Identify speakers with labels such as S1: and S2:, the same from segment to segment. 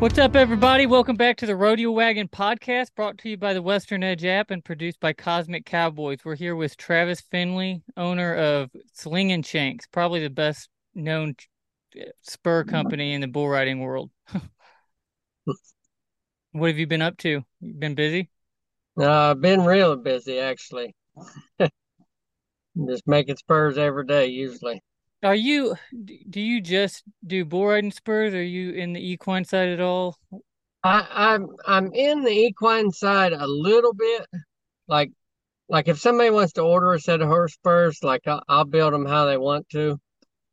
S1: What's up, everybody? Welcome back to the Rodeo Wagon podcast, brought to you by the Western Edge app and produced by Cosmic Cowboys. We're here with Travis Finley, owner of Slingin Shanks, probably the best known spur company in the bull riding world. what have you been up to? You been busy?
S2: Uh, been real busy actually. Just making spurs every day usually.
S1: Are you do you just do bull riding spurs? Are you in the equine side at all?
S2: I, I'm I'm in the equine side a little bit. Like like if somebody wants to order a set of horse spurs, like I'll, I'll build them how they want to.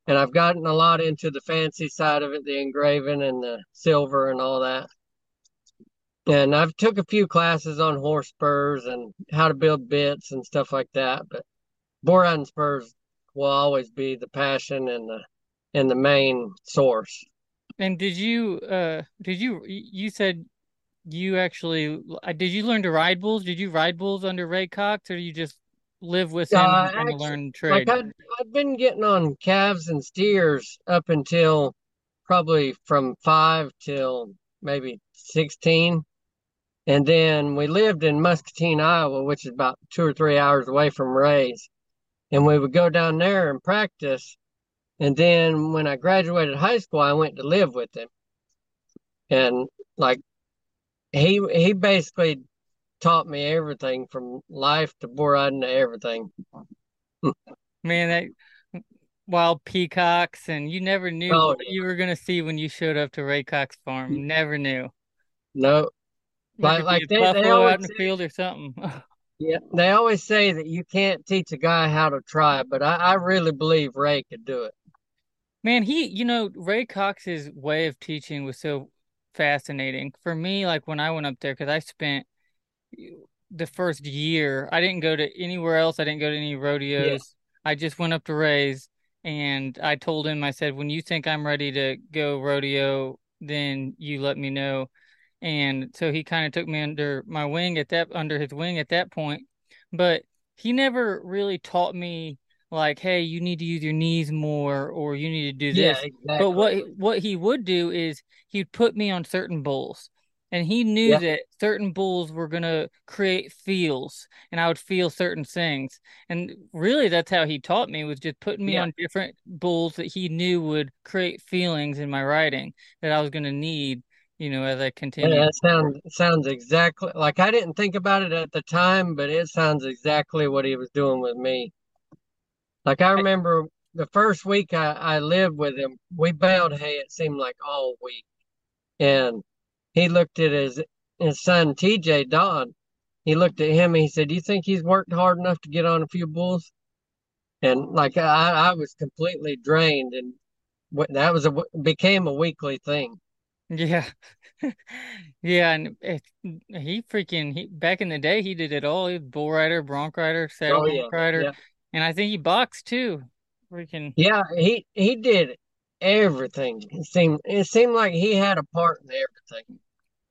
S2: And I've gotten a lot into the fancy side of it, the engraving and the silver and all that. And I've took a few classes on horse spurs and how to build bits and stuff like that. But riding spurs will always be the passion and the and the main source.
S1: And did you uh did you you said you actually did you learn to ride bulls? Did you ride bulls under Ray Cox, or you just live with him uh, and actually, learn trade?
S2: Like I'd, I'd been getting on calves and steers up until probably from five till maybe sixteen, and then we lived in Muscatine, Iowa, which is about two or three hours away from Ray's and we would go down there and practice. And then when I graduated high school, I went to live with him. And like he he basically taught me everything from life to bull riding to everything.
S1: Man, that wild peacocks and you never knew oh, what you were gonna see when you showed up to Ray Cox farm. Mm-hmm. Never knew.
S2: No.
S1: Like like they, they out in the field or something.
S2: Yeah, they always say that you can't teach a guy how to try, but I, I really believe Ray could do it.
S1: Man, he, you know, Ray Cox's way of teaching was so fascinating for me. Like when I went up there, because I spent the first year, I didn't go to anywhere else. I didn't go to any rodeos. Yeah. I just went up to Ray's and I told him, I said, when you think I'm ready to go rodeo, then you let me know and so he kind of took me under my wing at that under his wing at that point but he never really taught me like hey you need to use your knees more or you need to do this yeah, exactly. but what what he would do is he'd put me on certain bulls and he knew yeah. that certain bulls were going to create feels and i would feel certain things and really that's how he taught me was just putting me yeah. on different bulls that he knew would create feelings in my riding that i was going to need you know, as I continue.
S2: Yeah, that sounds sounds exactly like I didn't think about it at the time, but it sounds exactly what he was doing with me. Like I remember the first week I, I lived with him, we baled hay, it seemed like all week. And he looked at his his son TJ Dodd. He looked at him and he said, Do you think he's worked hard enough to get on a few bulls? And like I, I was completely drained and that was a became a weekly thing.
S1: Yeah. yeah, and it, he freaking he back in the day he did it all. He was bull rider, bronc rider, saddle oh, yeah, rider, yeah. and I think he boxed too. Freaking
S2: yeah, he he did everything. It seemed it seemed like he had a part in everything.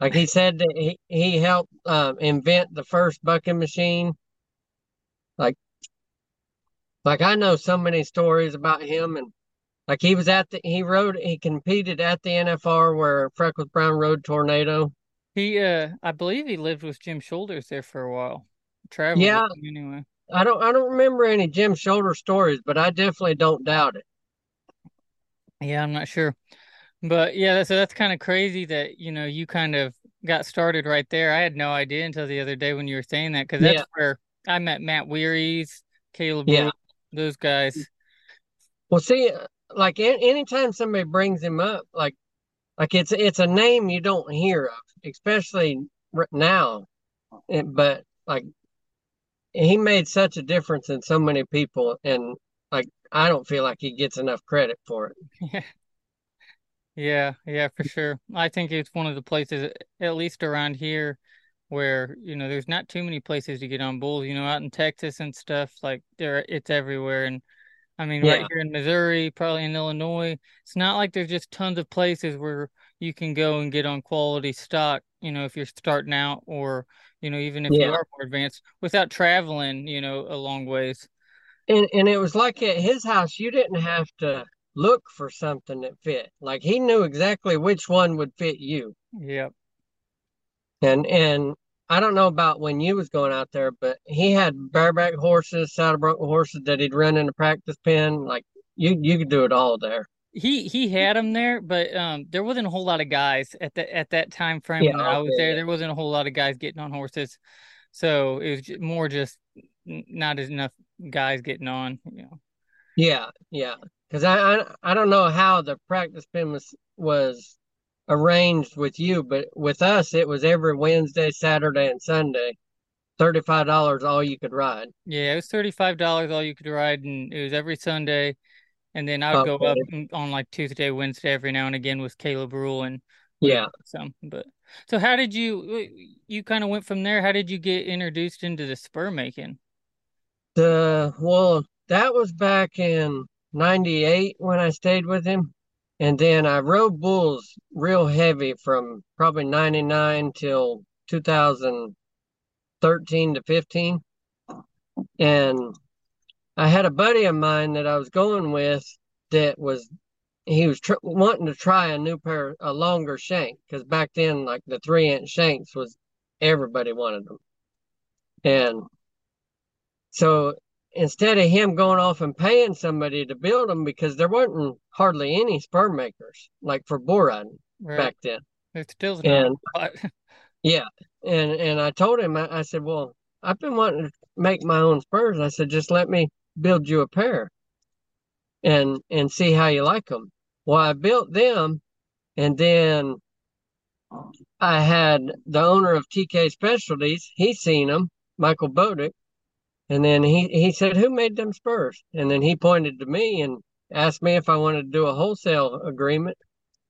S2: Like he said that he he helped um, invent the first bucking machine. Like like I know so many stories about him and like he was at the he rode he competed at the NFR where Freckles Brown rode Tornado.
S1: He uh I believe he lived with Jim Shoulders there for a while. Traveled yeah. anyway.
S2: I don't I don't remember any Jim Shoulder stories, but I definitely don't doubt it.
S1: Yeah, I'm not sure. But yeah, so that's kind of crazy that, you know, you kind of got started right there. I had no idea until the other day when you were saying that because that's yeah. where I met Matt Wearies, Caleb, yeah. those guys.
S2: Well, see, like anytime somebody brings him up, like like it's it's a name you don't hear of, especially now. Eh, but like he made such a difference in so many people, and like I don't feel like he gets enough credit for it.
S1: Yeah. Yeah, yeah, for sure. I think it's one of the places, at least around here, where you know there's not too many places to get on bulls. You know, out in Texas and stuff, like there, it's everywhere, and I mean, yeah. right here in Missouri, probably in Illinois, it's not like there's just tons of places where you can go and get on quality stock, you know, if you're starting out or, you know, even if yeah. you are more advanced without traveling, you know, a long ways.
S2: And and it was like at his house, you didn't have to look for something that fit. Like he knew exactly which one would fit you.
S1: Yep.
S2: And and I don't know about when you was going out there, but he had bareback horses, saddle broken horses that he'd run in the practice pen. Like you you could do it all there.
S1: He he had them there, but um, there wasn't a whole lot of guys at that at that time frame
S2: Yeah,
S1: when I was there. There wasn't a whole lot of guys getting on horses, so it was more just not as enough guys getting on. You know.
S2: Yeah, yeah. Because I, I I don't know how the practice pen was was arranged with you, but with us it was every Wednesday, Saturday, and Sunday. Thirty-five dollars all you could ride.
S1: Yeah, it was thirty five dollars all you could ride, and it was every Sunday. And then I would go up on like Tuesday, Wednesday every now and again with Caleb Rule, and
S2: Yeah.
S1: some. But so, how did you you kind of went from there? How did you get introduced into the spur making?
S2: The well, that was back in '98 when I stayed with him, and then I rode bulls real heavy from probably '99 till 2013 to 15. And I had a buddy of mine that I was going with that was he was tr wanting to try a new pair, a longer shank, because back then, like the three inch shanks was everybody wanted them. And so instead of him going off and paying somebody to build them, because there weren't hardly any spur makers like for riding
S1: Right,
S2: back then.
S1: there's still
S2: And yeah, and and I told him, I, I said, well, I've been wanting to make my own spurs. I said, just let me build you a pair and and see how you like them. Well, I built them, and then I had the owner of TK Specialties. He seen them, Michael Bodick, and then he he said, "Who made them spurs?" And then he pointed to me and asked me if I wanted to do a wholesale agreement,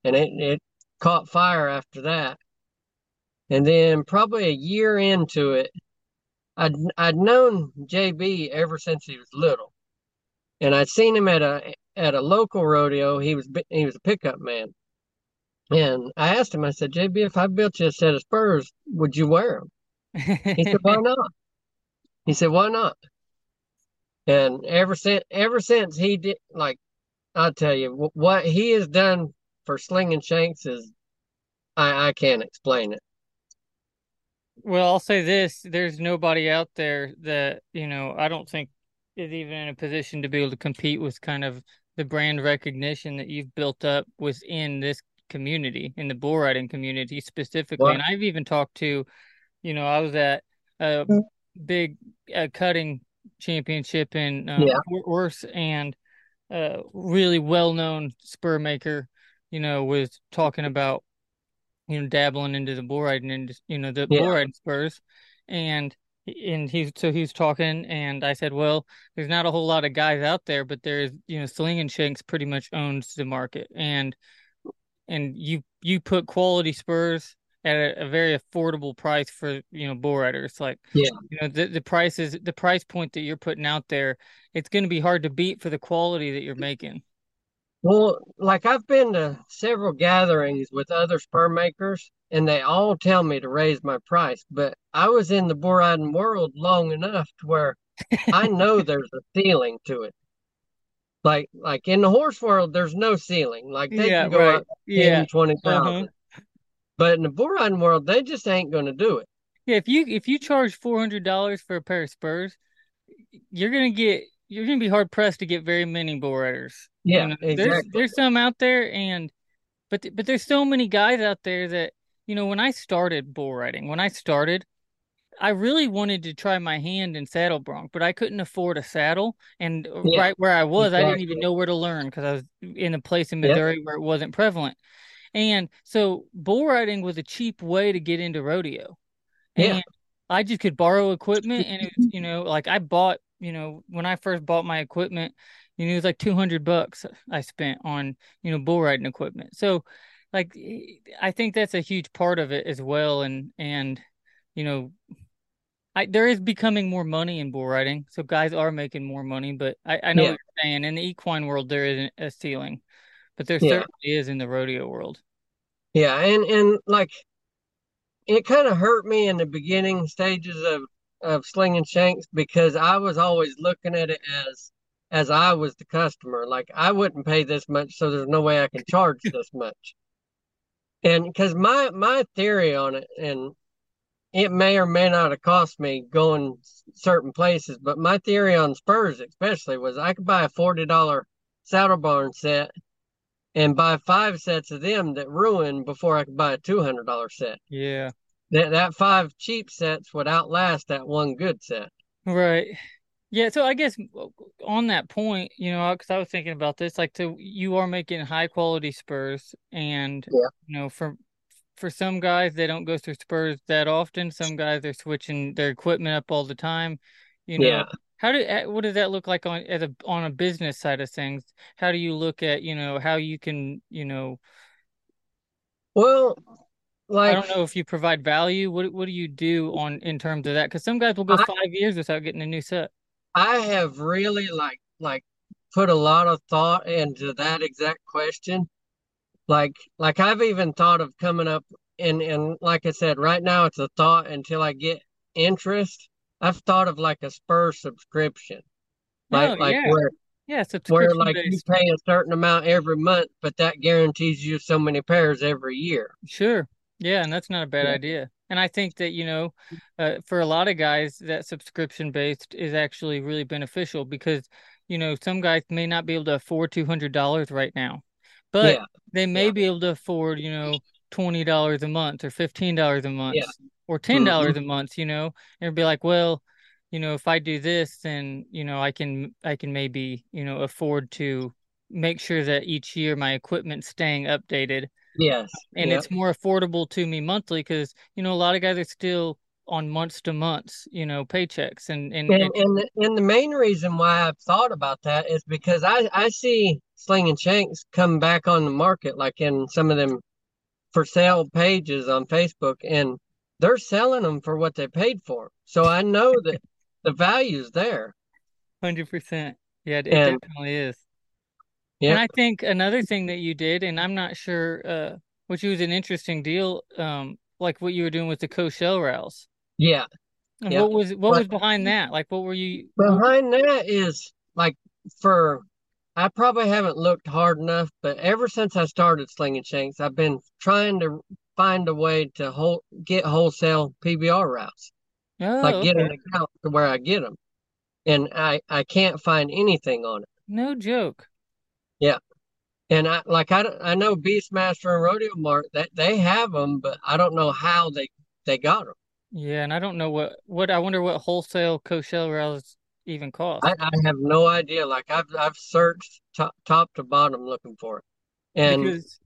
S2: and it it caught fire after that. And then probably a year into it, I'd I'd known JB ever since he was little, and I'd seen him at a at a local rodeo. He was he was a pickup man, and I asked him. I said, JB, if I built you a set of spurs, would you wear them? He said, Why not? He said, Why not? And ever since ever since he did, like I'll tell you what he has done for Slingin Shanks is I I can't explain it.
S1: Well, I'll say this, there's nobody out there that, you know, I don't think is even in a position to be able to compete with kind of the brand recognition that you've built up within this community, in the bull riding community specifically.
S2: What?
S1: And I've even talked to, you know, I was at a mm-hmm. Big uh, cutting championship in um,
S2: Yeah,
S1: Fort Worth and a really well-known spur maker, you know, was talking about you know, dabbling into the bull riding and you know the bull riding spurs, and and he's so he's talking, and I said, well, there's not a whole lot of guys out there, but there's you know, Slingin Shanks pretty much owns the market, and and you you put quality spurs at a, a very affordable price for you know bull riders, like
S2: yeah.
S1: you know the the price is the price point that you're putting out there, it's going to be hard to beat for the quality that you're making.
S2: Well, like I've been to several gatherings with other spur makers, and they all tell me to raise my price. But I was in the bull riding world long enough to where I know there's a ceiling to it. Like like in the horse world, there's no ceiling. Like they
S1: Yeah,
S2: can go
S1: right.
S2: up
S1: Yeah.
S2: 10, twenty
S1: Uh-huh.
S2: But in the bull riding world, they just ain't gonna do it.
S1: Yeah, if you if you charge four hundred dollars for a pair of Spurs, you're gonna get you're gonna be hard pressed to get very many bull riders. You
S2: Yeah,
S1: know, there's
S2: exactly.
S1: there's some out there, and but but there's so many guys out there that you know when I started bull riding, when I started, I really wanted to try my hand in saddle bronc, but I couldn't afford a saddle, and
S2: Yeah,
S1: right where I was, I didn't even know where to learn because I was in a place in Missouri where it wasn't prevalent, and so bull riding was a cheap way to get into rodeo
S2: yeah,
S1: and I just could borrow equipment and it was, you know, like I bought, you know, when I first bought my equipment, you know, it was like 200 bucks I spent on, you know, bull riding equipment. So like I think that's a huge part of it as well and and you know, I there is becoming more money in bull riding. So guys are making more money, but I I know what you're saying. In the equine world there isn't a ceiling, but there
S2: yeah,
S1: certainly is in the rodeo world.
S2: Yeah. And and like it kind of hurt me in the beginning stages of of Slingin Shanks because I was always looking at it as as I was the customer. Like I wouldn't pay this much, so there's no way I can charge this much. And because my my theory on it, and it may or may not have cost me going certain places, but my theory on spurs especially was I could buy a forty dollar saddle barn set and buy five sets of them that ruin before I could buy a two hundred dollar set.
S1: Yeah.
S2: That that five cheap sets would outlast that one good set.
S1: Right. Yeah, so I guess on that point, you know, because I was thinking about this, like, so you are making high quality spurs, and
S2: Yeah.
S1: you know, for for some guys, they don't go through spurs that often. Some guys are switching their equipment up all the time. You know,
S2: Yeah.
S1: How do eh, what does that look like on as a on a business side of things? How do you look at, you know, how you can, you know,
S2: Well, like I
S1: don't know if you provide value. What what do you do on in terms of that? Because some guys will go
S2: I
S1: five years without getting a new set.
S2: I have really like like put a lot of thought into that exact question. Like like I've even thought of coming up and and like I said, right now it's a thought until I get interest. I've thought of like a spur subscription.
S1: Oh
S2: Like like
S1: yeah,
S2: where
S1: yeah,
S2: where
S1: subscription
S2: like you pay a certain amount every month, but that guarantees you so many pairs every year.
S1: Sure. Yeah, and that's not a bad
S2: Yeah.
S1: idea. And I think that, you know, uh, for a lot of guys, that subscription based is actually really beneficial because, you know, some guys may not be able to afford $200 right now, but
S2: Yeah.
S1: they may be able to afford, you know, $20 a month or $15 a month Or $10
S2: hmm
S1: a month, you know, and be like, well, you know, if I do this, then, you know, I can, I can maybe, you know, afford to make sure that each year my equipment's staying updated
S2: Yes.
S1: and
S2: Yeah.
S1: it's more affordable to me monthly because you know a lot of guys are still on months to months you know paychecks and and,
S2: And
S1: and
S2: and the, and the main reason why I've thought about that is because I I see Slingin Shanks come back on the market like in some of them for sale pages on Facebook and they're selling them for what they paid for. So I know that the value's there.
S1: 100% yeah it
S2: And
S1: definitely is
S2: Yeah.
S1: and i think another thing that you did and i'm not sure uh which was an interesting deal um like what you were doing with the co-shell rails
S2: yeah,
S1: and
S2: yeah.
S1: what was what
S2: But
S1: was behind that like what were you
S2: behind that is like for I probably haven't looked hard enough, but ever since I started Slingin Shanks, I've been trying to find a way to whole, get wholesale PBR routes. like
S1: oh
S2: get
S1: okay
S2: an account to where I get them, and I I can't find anything on it.
S1: no joke
S2: Yeah, and I like I I know Beastmaster and Rodeo Mart that they have them, but I don't know how they they got them.
S1: yeah and i don't know what what i wonder what wholesale co-shell rails even cost
S2: I have no idea. Like I've I've searched top top to bottom looking for it, and
S1: because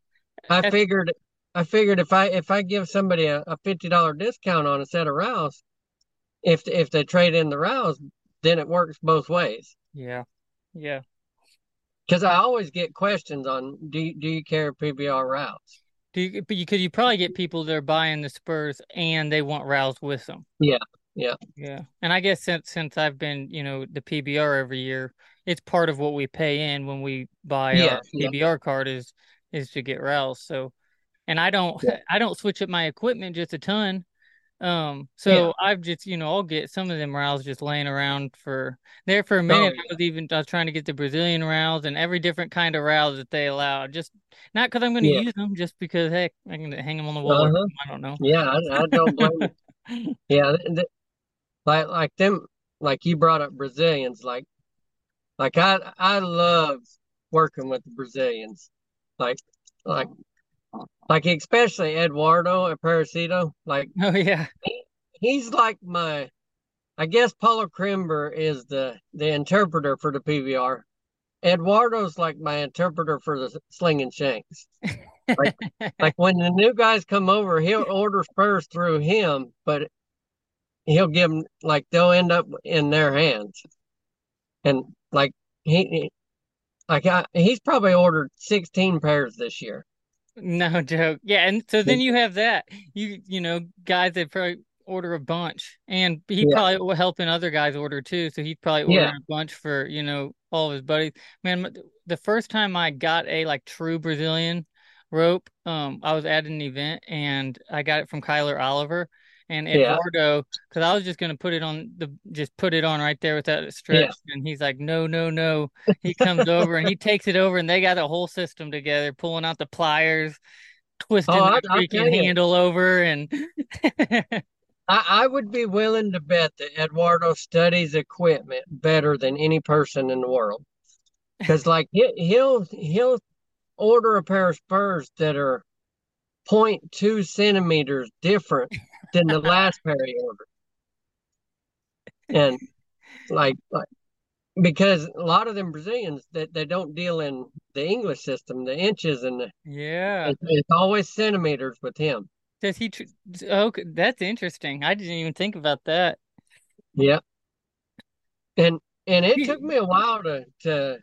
S2: I figured I figured if I if I give somebody a, a fifty dollar discount on a set of rows, if if they trade in the rows, then it works both ways.
S1: Yeah. Yeah.
S2: Because I always get questions on do you, do you carry PBR routes?
S1: Do you, but you could you probably get people that are buying the Spurs and they want Rouse with them.
S2: Yeah, yeah,
S1: Yeah. And I guess since since I've been, you know, the PBR every year, it's part of what we pay in when we buy our
S2: yes, yeah,
S1: PBR card is is to get Rouse. So and I don't
S2: yeah,
S1: I don't switch up my equipment just a ton. Um,
S2: yeah.
S1: so I've just, you know, I'll get some of them rows just laying around for there for a
S2: Oh
S1: minute. I was even I was trying to get the Brazilian rows and every different kind of rows that they allow. Just not because I'm going to
S2: yeah,
S1: use them, just because heck, I can hang them on the wall
S2: uh-huh.
S1: I don't know.
S2: Yeah, I, I don't blame. Yeah, th- th- like like them, like you brought up Brazilians. Like like I I love working with the Brazilians. Like like like especially Eduardo Aparecido. Like
S1: Oh yeah,
S2: he, he's like my. I guess Paulo Crimber is the the interpreter for the PBR. Eduardo's like my interpreter for the Slingin Shanks. Like like when the new guys come over, he'll order spurs through him, but he'll give them like they'll end up in their hands. And like he like I, he's probably ordered 16 pairs this year.
S1: No joke. Yeah, and so then you have that. You you know guys that probably order a bunch, and he
S2: Yeah,
S1: probably will helping other guys order too. So he's probably
S2: yeah,
S1: ordering a bunch for you know all of his buddies. Man, the first time I got a like true Brazilian rope, um, I was at an event and I got it from Kyler Oliver, And Eduardo, because I was just gonna put it on the just put it on right there without it
S2: Yeah.
S1: and he's like, no, no, no. He comes over and he takes it over, and they got a whole system together, pulling out the pliers,
S2: Oh,
S1: twisting
S2: I,
S1: the
S2: I'll
S1: freaking handle over, and
S2: I, I would be willing to bet that Eduardo studies equipment better than any person in the world. Because like he, he'll he'll order a pair of spurs that are 0.2 centimeters different than the last pair he ordered. And like, like because a lot of them Brazilians that they, don't deal in the English system, the inches and the,
S1: yeah.
S2: it's, it's always centimeters with him.
S1: Does he? Tr okay, that's interesting. I didn't even think about that.
S2: Yeah. And and it took me a while to to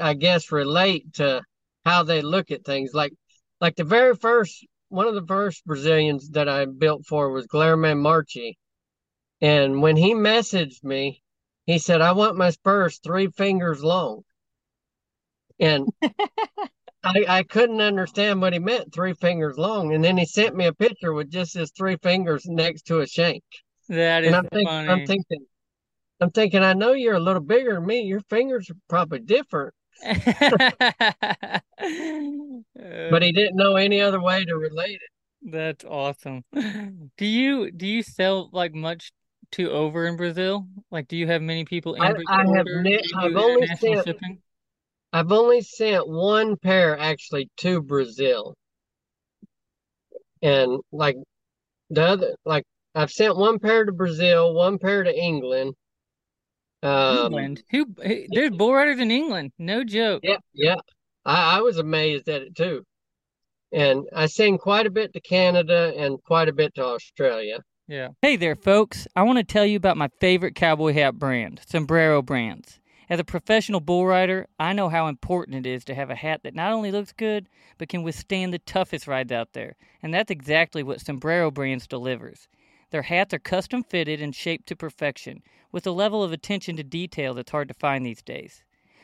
S2: I guess relate to how they look at things. Like like the very first one of the first Brazilians that I built for was Guilherme Marchi. And when he messaged me, he said, I want my spurs three fingers long. And I, I couldn't understand what he meant, three fingers long. And then he sent me a picture with just his three fingers next to a shank.
S1: That
S2: And I'm thinking, I'm thinking, I'm thinking, I know you're a little bigger than me. Your fingers are probably different, but he didn't know any other way to relate it.
S1: that's awesome. Do you do you sell like much to over in Brazil? Like, do you have many people
S2: I,
S1: Brazil
S2: I have ne I've only sent,
S1: shipping?
S2: I've only sent one pair actually to Brazil. And like the other, like I've sent one pair to Brazil, one pair to England. Um,
S1: England. Who? who- There's bull riders in England. No joke.
S2: yeah, yeah. I, I was amazed at it too. And I send quite a bit to Canada and quite a bit to Australia.
S1: Yeah. Hey there, folks. I want to tell you about my favorite cowboy hat brand, Sombrero Brands. As a professional bull rider, I know how important it is to have a hat that not only looks good, but can withstand the toughest rides out there. And that's exactly what Sombrero Brands delivers. Their hats are custom fitted and shaped to perfection, with a level of attention to detail that's hard to find these days.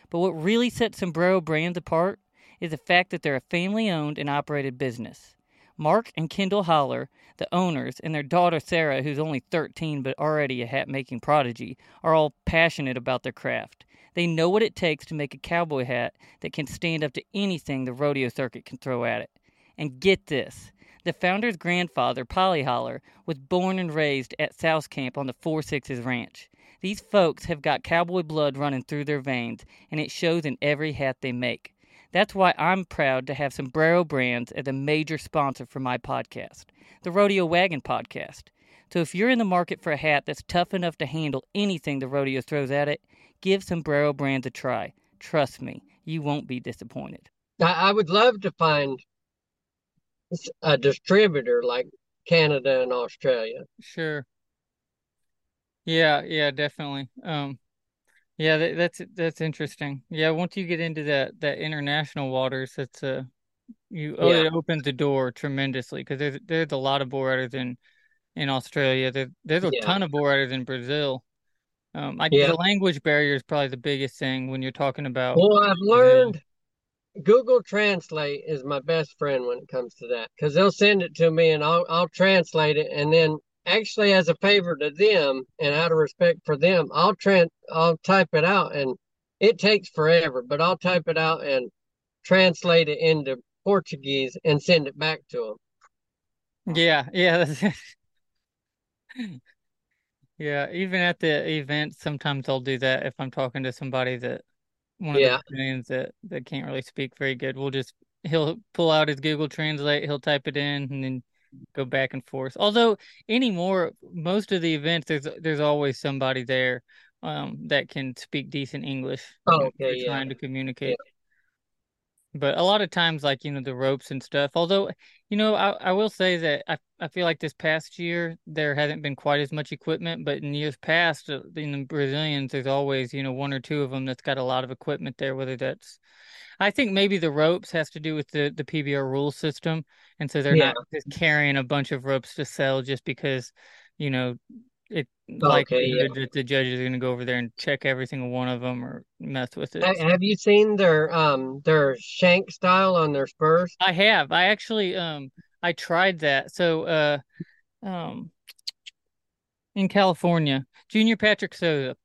S1: But what really sets Sombrero Brands apart is the fact that they're a family owned and operated business. Mark and Kendall Holler, the owners, and their daughter Sarah, who's only 13 but already a hat making prodigy, are all passionate about their craft. They know what it takes to make a cowboy hat that can stand up to anything the rodeo circuit can throw at it. And get this the founder's grandfather, Polly Holler, was born and raised at South Camp on the Four Sixes Ranch. These folks have got cowboy blood running through their veins, and it shows in every hat they make. That's why I'm proud to have Sombrero Brands as a major sponsor for my podcast, the Rodeo Wagon Podcast. So if you're in the market for a hat that's tough enough to handle anything the rodeo throws at it, give Sombrero Brands a try. Trust me, you won't be disappointed.
S2: I, I would love to find a distributor like Canada and Australia.
S1: Sure. Yeah, yeah, definitely. Um, yeah, that, that's that's interesting. Yeah, once you get into that that international waters, it's uh you oh
S2: Yeah,
S1: it opens the door tremendously because there's there's a lot of bull riders in in Australia. There's there's a
S2: yeah,
S1: ton of bull riders in Brazil. Um, I
S2: yeah.
S1: the language barrier is probably the biggest thing when you're talking about
S2: Well, I've
S1: Brazil.
S2: learned Google Translate is my best friend when it comes to that because they'll send it to me and I'll I'll translate it and then actually as a favor to them and out of respect for them, I'll tran I'll type it out and it takes forever, but I'll type it out and translate it into Portuguese and send it back to them.
S1: Yeah, yeah, yeah. Even at the event, sometimes I'll do that if I'm talking to somebody that one of the
S2: Yeah,
S1: Brazilians that that can't really speak very good. We'll just he'll pull out his Google Translate, he'll type it in, and then go back and forth. Although anymore, most of the events there's there's always somebody there um that can speak decent English,
S2: Oh, okay, yeah,
S1: trying to
S2: yeah,
S1: communicate. But a lot of times, like, you know, the ropes and stuff, although, you know, I, I will say that I, I feel like this past year there hasn't been quite as much equipment, but in years past, uh, in the Brazilians, there's always, you know, one or two of them that's got a lot of equipment there, whether that's, I think maybe the ropes has to do with the, the PBR rule system. And so they're
S2: yeah.
S1: not just carrying a bunch of ropes to sell just because, you know, it
S2: Okay, yeah.
S1: that the judges are going to go over there and check every single one of them or mess with it.
S2: Have you seen their um their shank style on their spurs?
S1: I have. I actually um I tried that. So uh um in California. Junior Patrick Souza.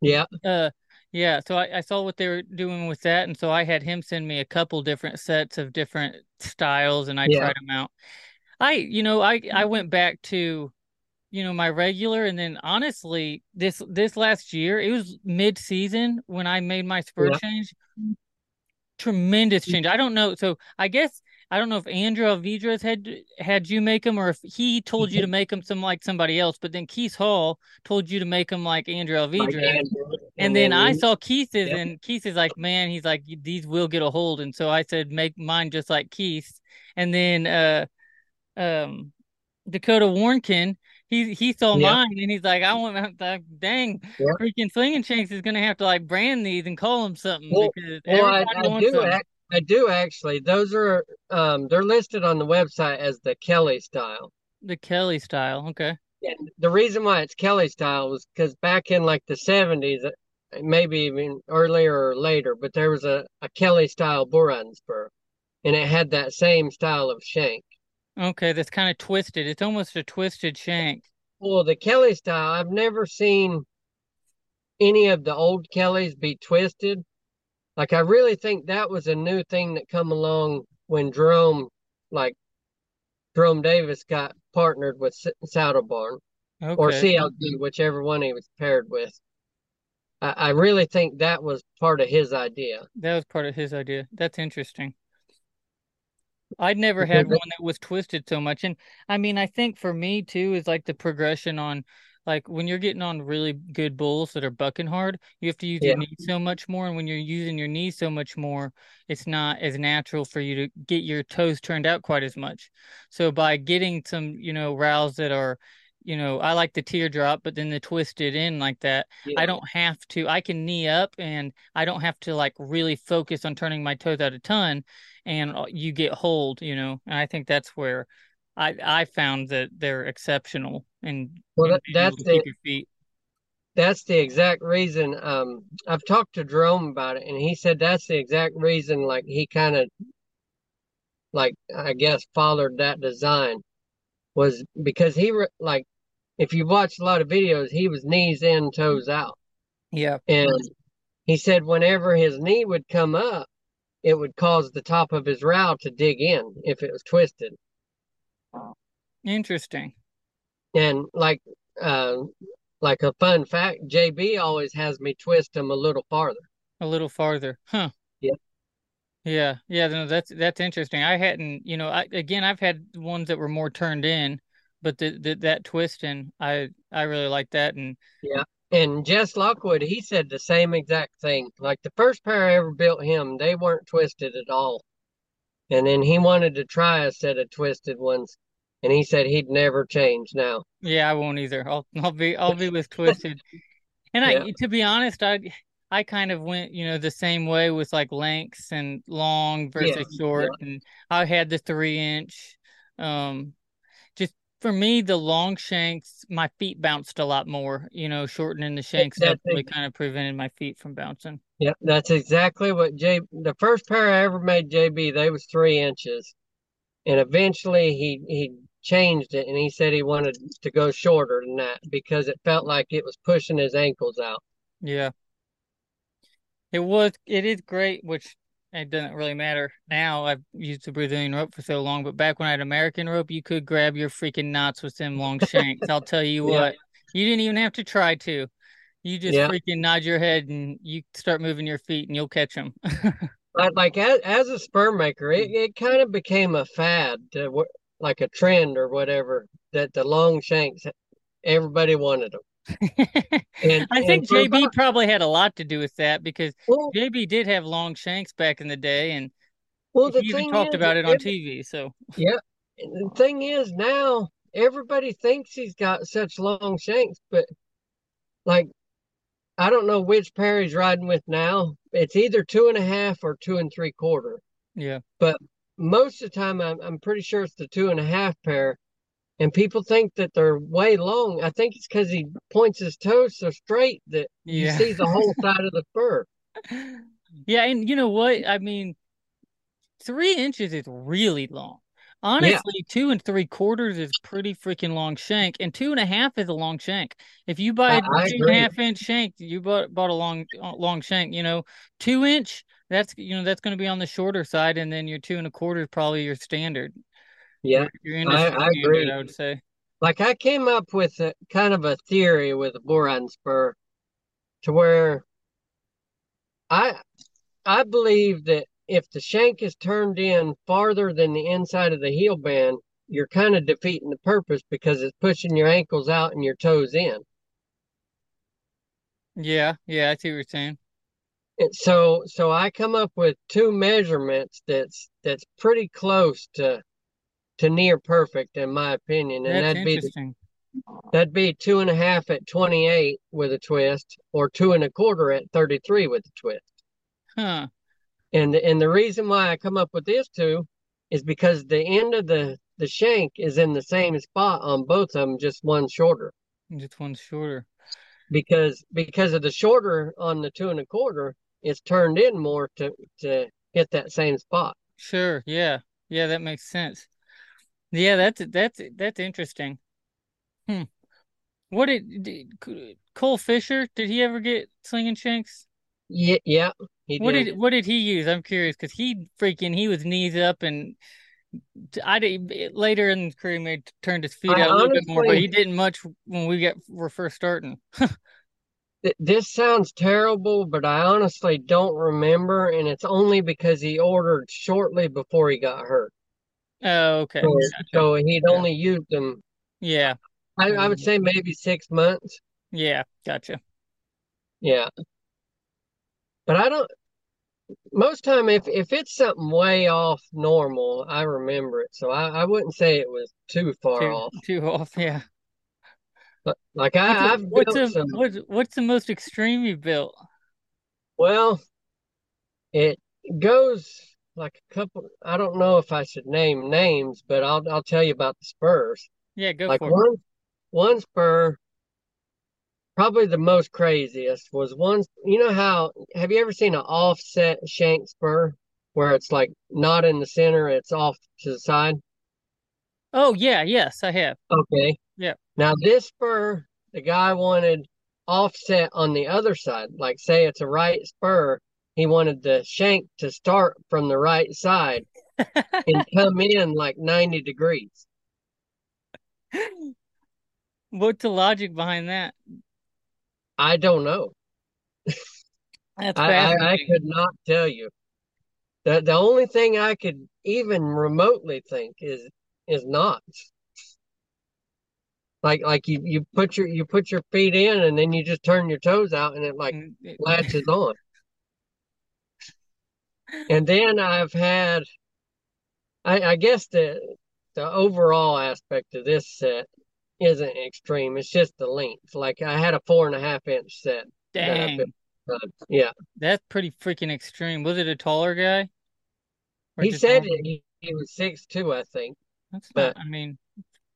S2: Yeah.
S1: Uh, yeah. So I, I saw what they were doing with that, and so I had him send me a couple different sets of different styles, and I
S2: Yeah.
S1: tried them out. I, you know, I I went back to, you know, my regular, and then honestly, this this last year, it was mid season when I made my spur
S2: Yeah.
S1: change. Tremendous change. I don't know. So I guess I don't know if Andrew Alvidrez had had you make them or if he told you to make them some like somebody else, but then Keith Hall told you to make them like Andrew
S2: Like Andrew.
S1: And then I saw Keith's
S2: yep.
S1: and Keith is like, man, he's like, these will get a hold. And so I said, make mine just like Keith's. And then uh um Dakota Warnken, he he saw
S2: Yep.
S1: mine and he's like, I want like, dang,
S2: Yep.
S1: freaking Slingin Shanks is gonna have to like brand these and call them something
S2: Well,
S1: because
S2: well, I,
S1: everybody
S2: I do act, I do actually. Those are um they're listed on the website as the Kelly style.
S1: The Kelly style. Okay.
S2: And the reason why it's Kelly style was because back in like the 70s, uh, maybe even earlier or later, but there was a, a Kelly style riding spur, and it had that same style of shank.
S1: Okay, that's kind of twisted. It's almost a twisted shank.
S2: Well, the Kelly style, I've never seen any of the old Kellys be twisted. Like I really think that was a new thing that come along when Jerome, like Jerome Davis, got partnered with S- Saddle Barn or CLD, whichever one he was paired with. I, I really think that was part of his idea
S1: That was part of his idea. That's interesting. I'd never had one that was twisted so much. And I mean, I think for me too is like the progression on like when you're getting on really good bulls that are bucking hard, you have to use your
S2: yeah,
S1: knees so much more. And when you're using your knees so much more, it's not as natural for you to get your toes turned out quite as much. So by getting some, you know, rows that are, you know, I like the teardrop, but then the twisted in like that, I don't have to, I can knee up and I don't have to like really focus on turning my toes out a ton and uh, you get hold, you know. And I think that's where I I found that they're exceptional and
S2: Well, that, that's the
S1: your feet.
S2: that's the exact reason. Um, I've talked to Jerome about it, and he said that's the exact reason. Like he kind of like I guess followed that design was because he re like if you watch a lot of videos, he was knees in, toes out.
S1: Yeah,
S2: And he said whenever his knee would come up, it would cause the top of his row to dig in if it was twisted.
S1: interesting.
S2: And like uh like a fun fact, JB always has me twist them a little farther.
S1: A little farther, huh?
S2: Yeah.
S1: Yeah, yeah. No, that's that's interesting. I hadn't, you know, I again, I've had ones that were more turned in, but the, the that twisting, I I really like that. And
S2: Yeah. And Jess Lockwood, he said the same exact thing. Like the first pair I ever built him, they weren't twisted at all. And then he wanted to try a set of twisted ones, and he said he'd never change now.
S1: yeah, I won't either. I'll I'll be I'll be with twisted. And
S2: Yeah.
S1: I, to be honest, I I kind of went, you know, the same way with like lengths and long versus
S2: Yeah.
S1: short. And I had the three inch. Um, for me, the long shanks, my feet bounced a lot more. You know, shortening the shanks
S2: That's
S1: really
S2: ex-
S1: kind of prevented my feet from bouncing.
S2: yeah, that's exactly what J the first pair I ever made JB, they was three inches. And eventually he he changed it and he said he wanted to go shorter than that because it felt like it was pushing his ankles out.
S1: Yeah, it was. It is great, which it doesn't really matter now. I've used the Brazilian rope for so long, but back when I had American rope, you could grab your freaking knots with them long shanks. I'll tell you
S2: Yeah.
S1: what, you didn't even have to try to. You just
S2: Yeah.
S1: freaking nod your head and you start moving your feet and you'll catch them.
S2: But like as, as a sperm maker, it, it kind of became a fad, to, like a trend or whatever, that the long shanks, everybody wanted them. And
S1: I think JB
S2: about,
S1: probably had a lot to do with that because
S2: well,
S1: JB did have long shanks back in the day and
S2: well,
S1: he even talked about it on
S2: every,
S1: TV. So
S2: yeah, the thing is now everybody thinks he's got such long shanks, but like I don't know which pair he's riding with now. It's either two and a half or two and three quarter.
S1: yeah,
S2: But most of the time, I'm, I'm pretty sure it's the two and a half pair. And people think that they're way long. I think it's because he points his toes so straight that you see the whole side of the fur.
S1: Yeah, and you know what? I mean, three inches is really long.
S2: Yeah,
S1: honestly, two and three quarters is pretty freaking long shank, and two and a half is a long shank. If you buy
S2: I,
S1: a two and a half inch shank, you bought bought a long uh, long shank. You know, two inch that's you know that's going to be on the shorter side, and then your two and a quarter is probably your standard,
S2: Yeah,
S1: your your
S2: I,
S1: industry
S2: I
S1: standard,
S2: agree.
S1: I would say.
S2: Like I came up with a kind of a theory with a boron spur to where I I believe that if the shank is turned in farther than the inside of the heel band, you're kind of defeating the purpose because it's pushing your ankles out and your toes in.
S1: Yeah, yeah, I see what you're saying.
S2: And so so I come up with two measurements that's that's pretty close to to near perfect in my opinion, and
S1: That's
S2: that'd be the, that'd be two and a half at 28 with a twist, or two and a quarter at 33 with a twist.
S1: Huh.
S2: And and the reason why I come up with this two is because the end of the the shank is in the same spot on both of them, just one shorter.
S1: Just one shorter.
S2: Because because of the shorter on the two and a quarter, it's turned in more to to hit that same spot.
S1: Sure. Yeah. Yeah, that makes sense. Yeah, that's that's that's interesting. Hmm. What did, did Cole Fisher? Did he ever get Slingin Shanks?
S2: Yeah, yeah, he
S1: What
S2: did.
S1: what did he use? I'm curious because he freaking he was knees up and I did later in his career he made turned his feet
S2: I
S1: out a little bit more, but he didn't much when we got were first starting.
S2: this sounds terrible, but I honestly don't remember, and it's only because he ordered shortly before he got hurt.
S1: Oh, okay,
S2: So, so he'd
S1: Yeah,
S2: only used them,
S1: yeah,
S2: I, I would
S1: Um,
S2: say maybe six months.
S1: yeah, gotcha.
S2: Yeah. But I don't, most time if if it's something way off normal, I remember it. So I, I wouldn't say it was too far
S1: Two
S2: off.
S1: Too off. Yeah.
S2: But like I, I've
S1: what's
S2: built
S1: a
S2: some,
S1: what's what's the most extreme you built?
S2: well, it goes like a couple, I don't know if I should name names, but I'll I'll tell you about the spurs.
S1: Yeah, go
S2: Like
S1: for it.
S2: one one spur, probably the most craziest was one, you know how, have you ever seen an offset shank spur where it's like not in the center, it's off to the side?
S1: Oh yeah, yes, I have.
S2: Okay.
S1: Yeah.
S2: Now this spur, the guy wanted offset on the other side. Like say it's a right spur, he wanted the shank to start from the right side and come in like 90 degrees.
S1: What's the logic behind that?
S2: I don't know.
S1: That's
S2: I, I, I could not tell you. The the only thing I could even remotely think is is knots. Like like you, you put your you put your feet in and then you just turn your toes out and it like
S1: Mm, it-
S2: latches on. And then I've had I, I guess the the overall aspect of this set isn't extreme. It's just the length. Like I had a four and a half inch set that built.
S1: Dang,
S2: Uh, yeah,
S1: that's pretty freaking extreme. Was it a taller guy or
S2: he said he, he was six two, I think.
S1: That's not.
S2: But
S1: I mean,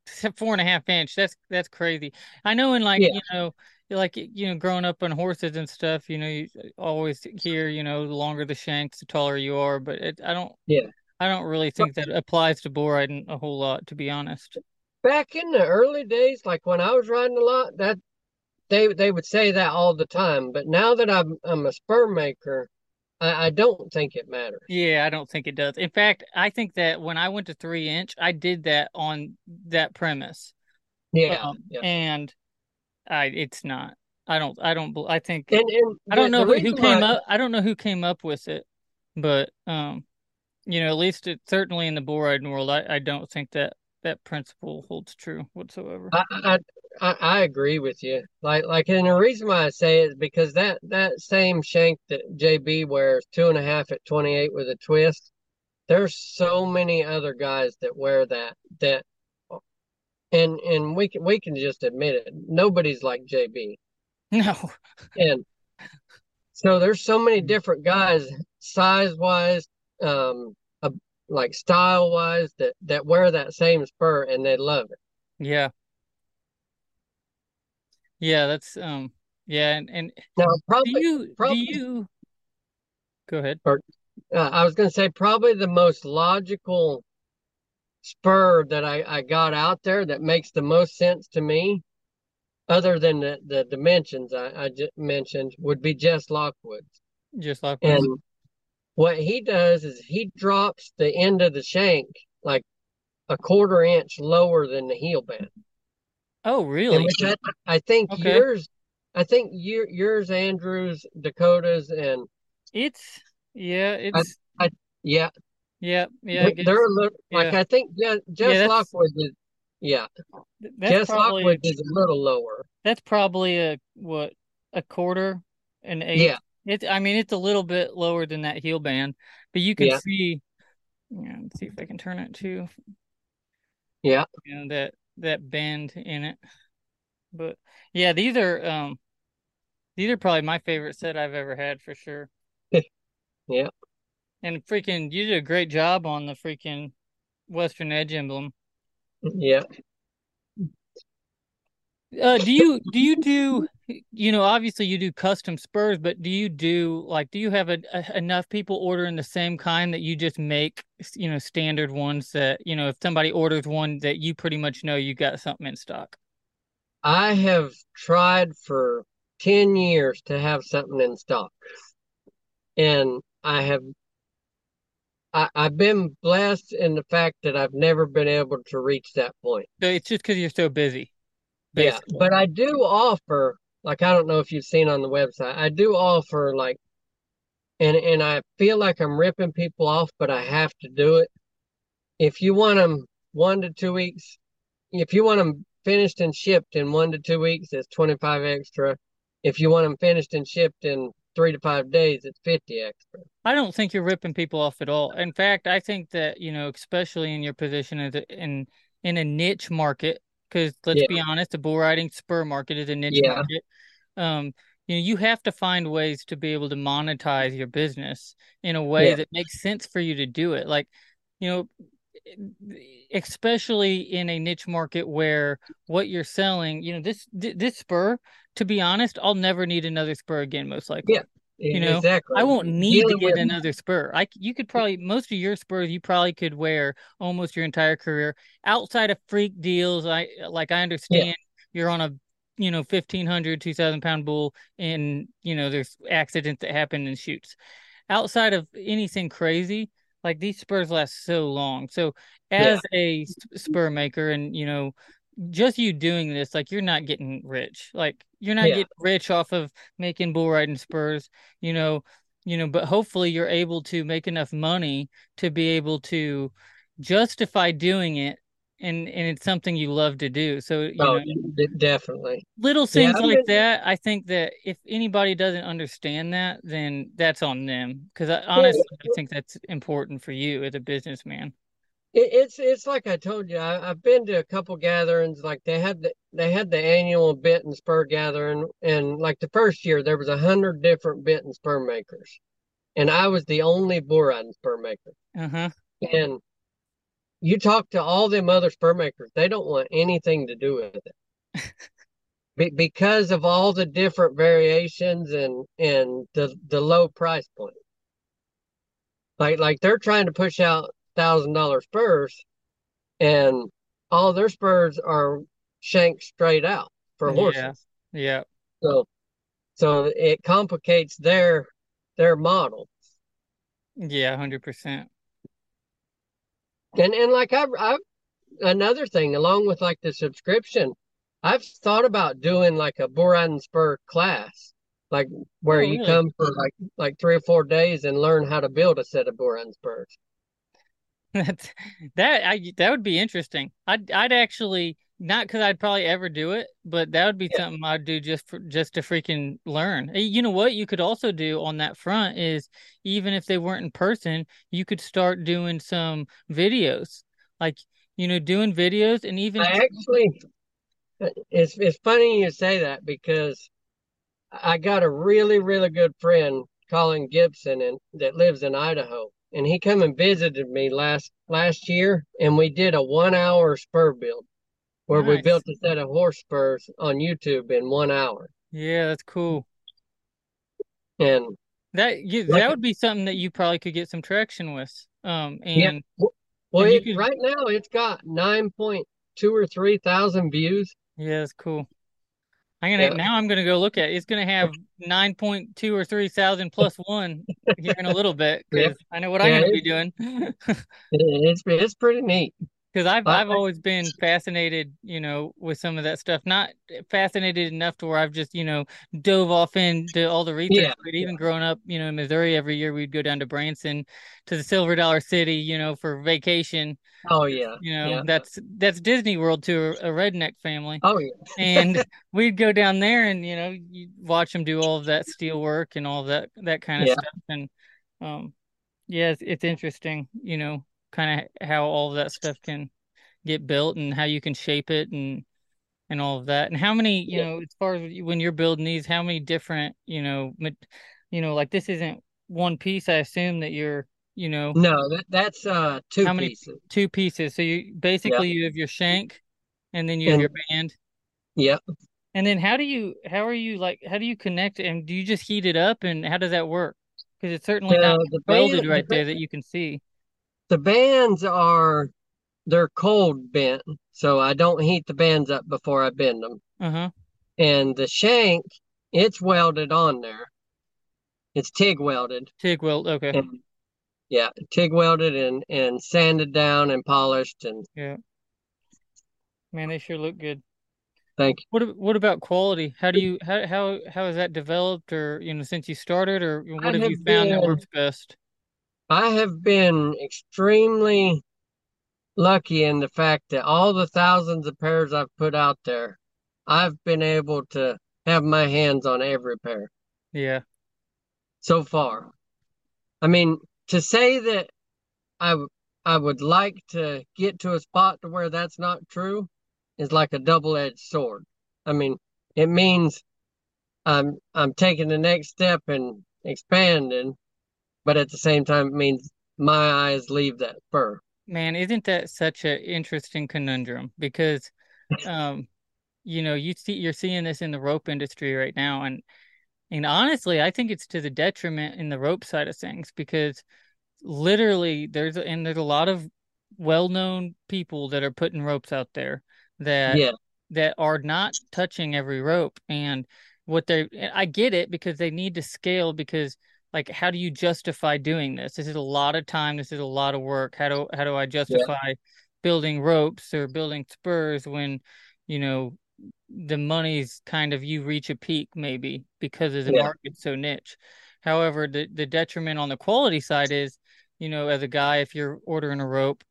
S1: four and a half inch. That's that's crazy. I know in like
S2: yeah,
S1: you know, like you know, growing up on horses and stuff. You know, you always hear you know, the longer the shanks, the taller you are. But it, I don't.
S2: yeah.
S1: I don't really think that applies to bull riding a whole lot, to be honest.
S2: back in the early days, like when I was riding a lot, that they they would say that all the time. But now that I'm I'm a spur maker, I, I don't think it matters.
S1: Yeah, I don't think it does. In fact, I think that when I went to three inch, I did that on that premise.
S2: Yeah,
S1: Um,
S2: yeah.
S1: and I, it's not. I don't. I don't. I think
S2: And and
S1: I don't know who, who came up. I don't know who came up with it, but um, you know, at least it certainly in the riding world, I, I don't think that that principle holds true whatsoever.
S2: I, I I agree with you. Like like, and the reason why I say it is because that that same shank that JB wears, two and a half at 28 with a twist. There's so many other guys that wear that that, and and we can we can just admit it. Nobody's like JB,
S1: No.
S2: and so there's so many different guys, size wise, um, uh, like style wise, that that wear that same spur and they love it.
S1: Yeah. Yeah. That's um. Yeah. And and
S2: Now,
S1: do
S2: probably
S1: do you go ahead?
S2: Or Uh, I was going to say probably the most logical spur that I, I got out there that makes the most sense to me, other than the, the dimensions I, I just mentioned, would be Jess Lockwood's.
S1: Just like
S2: And what he does is he drops the end of the shank like a quarter inch lower than the heel band.
S1: oh, really?
S2: I, I think
S1: Okay.
S2: yours, I think your, yours, Andrews, Dakota's, and
S1: It's yeah,
S2: I,
S1: it's
S2: I, yeah,
S1: yeah, yeah.
S2: They're, a little, like
S1: yeah,
S2: I think Jess,
S1: yeah.
S2: Jess
S1: That's
S2: Lockwood is, yeah, Jess
S1: probably
S2: Lockwood is a little lower.
S1: that's probably a what a quarter, an eighth.
S2: Yeah,
S1: It's I mean it's a little bit lower than that heel band, but you can
S2: yeah,
S1: see. Yeah, let's see if I can turn it to
S2: yeah,
S1: you know that that bend in it. But yeah, these are um these are probably my favorite set I've ever had for sure.
S2: yeah,
S1: And freaking, you did a great job on the freaking Western Edge emblem.
S2: yeah.
S1: Uh, do you do you do you know obviously you do custom spurs, but do you do like do you have a, a, enough people ordering the same kind that you just make you know standard ones that you know if somebody orders one that you pretty much know you got something in stock?
S2: I have tried for 10 years to have something in stock, and I have, I, I've been blessed in the fact that I've never been able to reach that point.
S1: It's just because you're so busy,
S2: Yeah, but I do offer, like, I don't know if you've seen on the website, I do offer, like, and, and I feel like I'm ripping people off, but I have to do it. If you want them one to two weeks, if you want them finished and shipped in one to two weeks, it's 25 extra. If you want them finished and shipped in three to five days, it's 50 extra.
S1: I don't think you're ripping people off at all. In fact, I think that, you know, especially in your position as a, in in a niche market, because let's
S2: Yeah,
S1: be honest, the bull riding spur market is a niche
S2: yeah,
S1: market. Um, you know, you have to find ways to be able to monetize your business in a way
S2: yeah.
S1: that makes sense for you to do it. Like, you know, especially in a niche market where what you're selling, you know, this this spur, to be honest, I'll never need another spur again, most likely. Yeah.
S2: You
S1: know, I won't need to get
S2: with,
S1: another spur. I you could probably most of your spurs you probably could wear almost your entire career outside of freak deals. I like I
S2: yeah,
S1: understand you're on a you know 1500 2000 pound bull and you know there's accidents that happen in chutes outside of anything crazy, like these spurs last so long. So
S2: yeah,
S1: as a s- spur maker and you know just you doing this, like you're not getting rich. Like you're not
S2: yeah.
S1: getting rich off of making bull riding spurs, you know, you know, but hopefully you're able to make enough money to be able to justify doing it and and it's something you love to do. So, you
S2: Oh,
S1: know,
S2: definitely.
S1: little things
S2: I've
S1: like that, I think that if anybody doesn't understand that, then that's on them. Because honestly, I think that's important for you as a businessman.
S2: It, it's it's like I told you. I, I've been to a couple gatherings. Like they had the they had the annual bit and spur gathering, and like the first year there was a hundred different bit and spur makers, and I was the only bull riding spur maker.
S1: Uh-huh.
S2: And you talk to all them other spur makers, they don't want anything to do with it Be because of all the different variations and and the the low price point. Like like they're trying to push out thousand dollar spurs, and all their spurs are shanked straight out for
S1: Yeah.
S2: horses.
S1: Yeah.
S2: So so it complicates their their model.
S1: Yeah, 100%.
S2: And and like I've I've another thing along with like the subscription, I've thought about doing like a bull riding spur class, like where
S1: Oh,
S2: you
S1: really?
S2: come for like like three or four days and learn how to build a set of bull riding spurs.
S1: That's that I that would be interesting. I'd I'd actually not because I'd probably ever do it, but that would be
S2: Yeah,
S1: something I'd do just for just to freaking learn. Eh, You know what you could also do on that front is even if they weren't in person, you could start doing some videos. Like, you know, doing videos and even
S2: I actually it's it's funny you say that because I got a really really good friend, Colin Gibson, and that lives in Idaho, and he come and visited me last last year, and we did a one hour spur build where we built a set of horse spurs on YouTube in one hour.
S1: Yeah, that's cool.
S2: And
S1: That you, that would be something that you probably could get some traction with. Um,
S2: yeah,
S1: and
S2: Well,
S1: And
S2: it
S1: could,
S2: right now it's got 9.2 or 3 thousand views.
S1: yeah, it's cool. I'm gonna
S2: Yeah.
S1: now I'm gonna go look at it. It's gonna have 9.2 or 3,000 plus one here in a little bit because I know what I'm gonna be doing.
S2: it's it's pretty neat.
S1: Because I've
S2: I,
S1: I've always been fascinated, you know, with some of that stuff. Not fascinated enough to where I've just, you know, dove off into all the research.
S2: yeah.
S1: But
S2: Yeah.
S1: even growing up, you know, in Missouri, every year we'd go down to Branson to the Silver Dollar City, you know, for vacation.
S2: Oh yeah.
S1: You know,
S2: Yeah.
S1: that's that's Disney World to a, a redneck family.
S2: Oh yeah.
S1: And we'd go down there and, you know, watch them do all of that steel work and all that that kind of
S2: Yeah.
S1: stuff. And um yeah, it's, it's interesting, you know, kind of how all of that stuff can get built and how you can shape it and and all of that. And how many, you
S2: Yeah.
S1: know, as far as when you're building these, how many different, you know, you know, like this isn't one piece. I assume that you're, you know,
S2: No, that that's uh two
S1: how many
S2: pieces.
S1: two pieces. So you basically you have your shank and then you have
S2: And
S1: your band.
S2: yeah.
S1: And then how do you how are you like how do you connect and do you just heat it up and how does that work? Because it's certainly not
S2: The the
S1: welded
S2: band
S1: right
S2: ba-
S1: there that you can see.
S2: The bands are they're cold bent, so I don't heat the bands up before I bend them.
S1: Uh-huh.
S2: And the shank, it's welded on there. It's TIG welded.
S1: TIG weld. Okay.
S2: And yeah, TIG welded and and sanded down and polished and
S1: Yeah. Man, they sure look good.
S2: thank you.
S1: What what about quality? How do you how how how has that developed or you know since you started or
S2: I
S1: what have you
S2: have
S1: found that works best?
S2: I have been extremely lucky in the fact that all the thousands of pairs I've put out there, I've been able to have my hands on every pair
S1: Yeah.
S2: so far. I mean, to say that I I would like to get to a spot to where that's not true is like a double-edged sword. I mean, it means I'm I'm taking the next step and expanding, but at the same time it means my eyes leave that fur.
S1: Man, isn't that such an interesting conundrum? Because um you know you see you're seeing this in the rope industry right now and and honestly I think it's to the detriment in the rope side of things because literally there's and there's a lot of well-known people that are putting ropes out there that
S2: Yeah,
S1: that are not touching every rope and what they I get it because they need to scale because like how do you justify doing this? This is a lot of time, this is a lot of work. How do how do I
S2: yeah,
S1: justify building ropes or building spurs when you know the money's kind of you reach a peak maybe because of the
S2: yeah,
S1: market's so niche. However, the the detriment on the quality side is, you know, as a guy, if you're ordering a rope,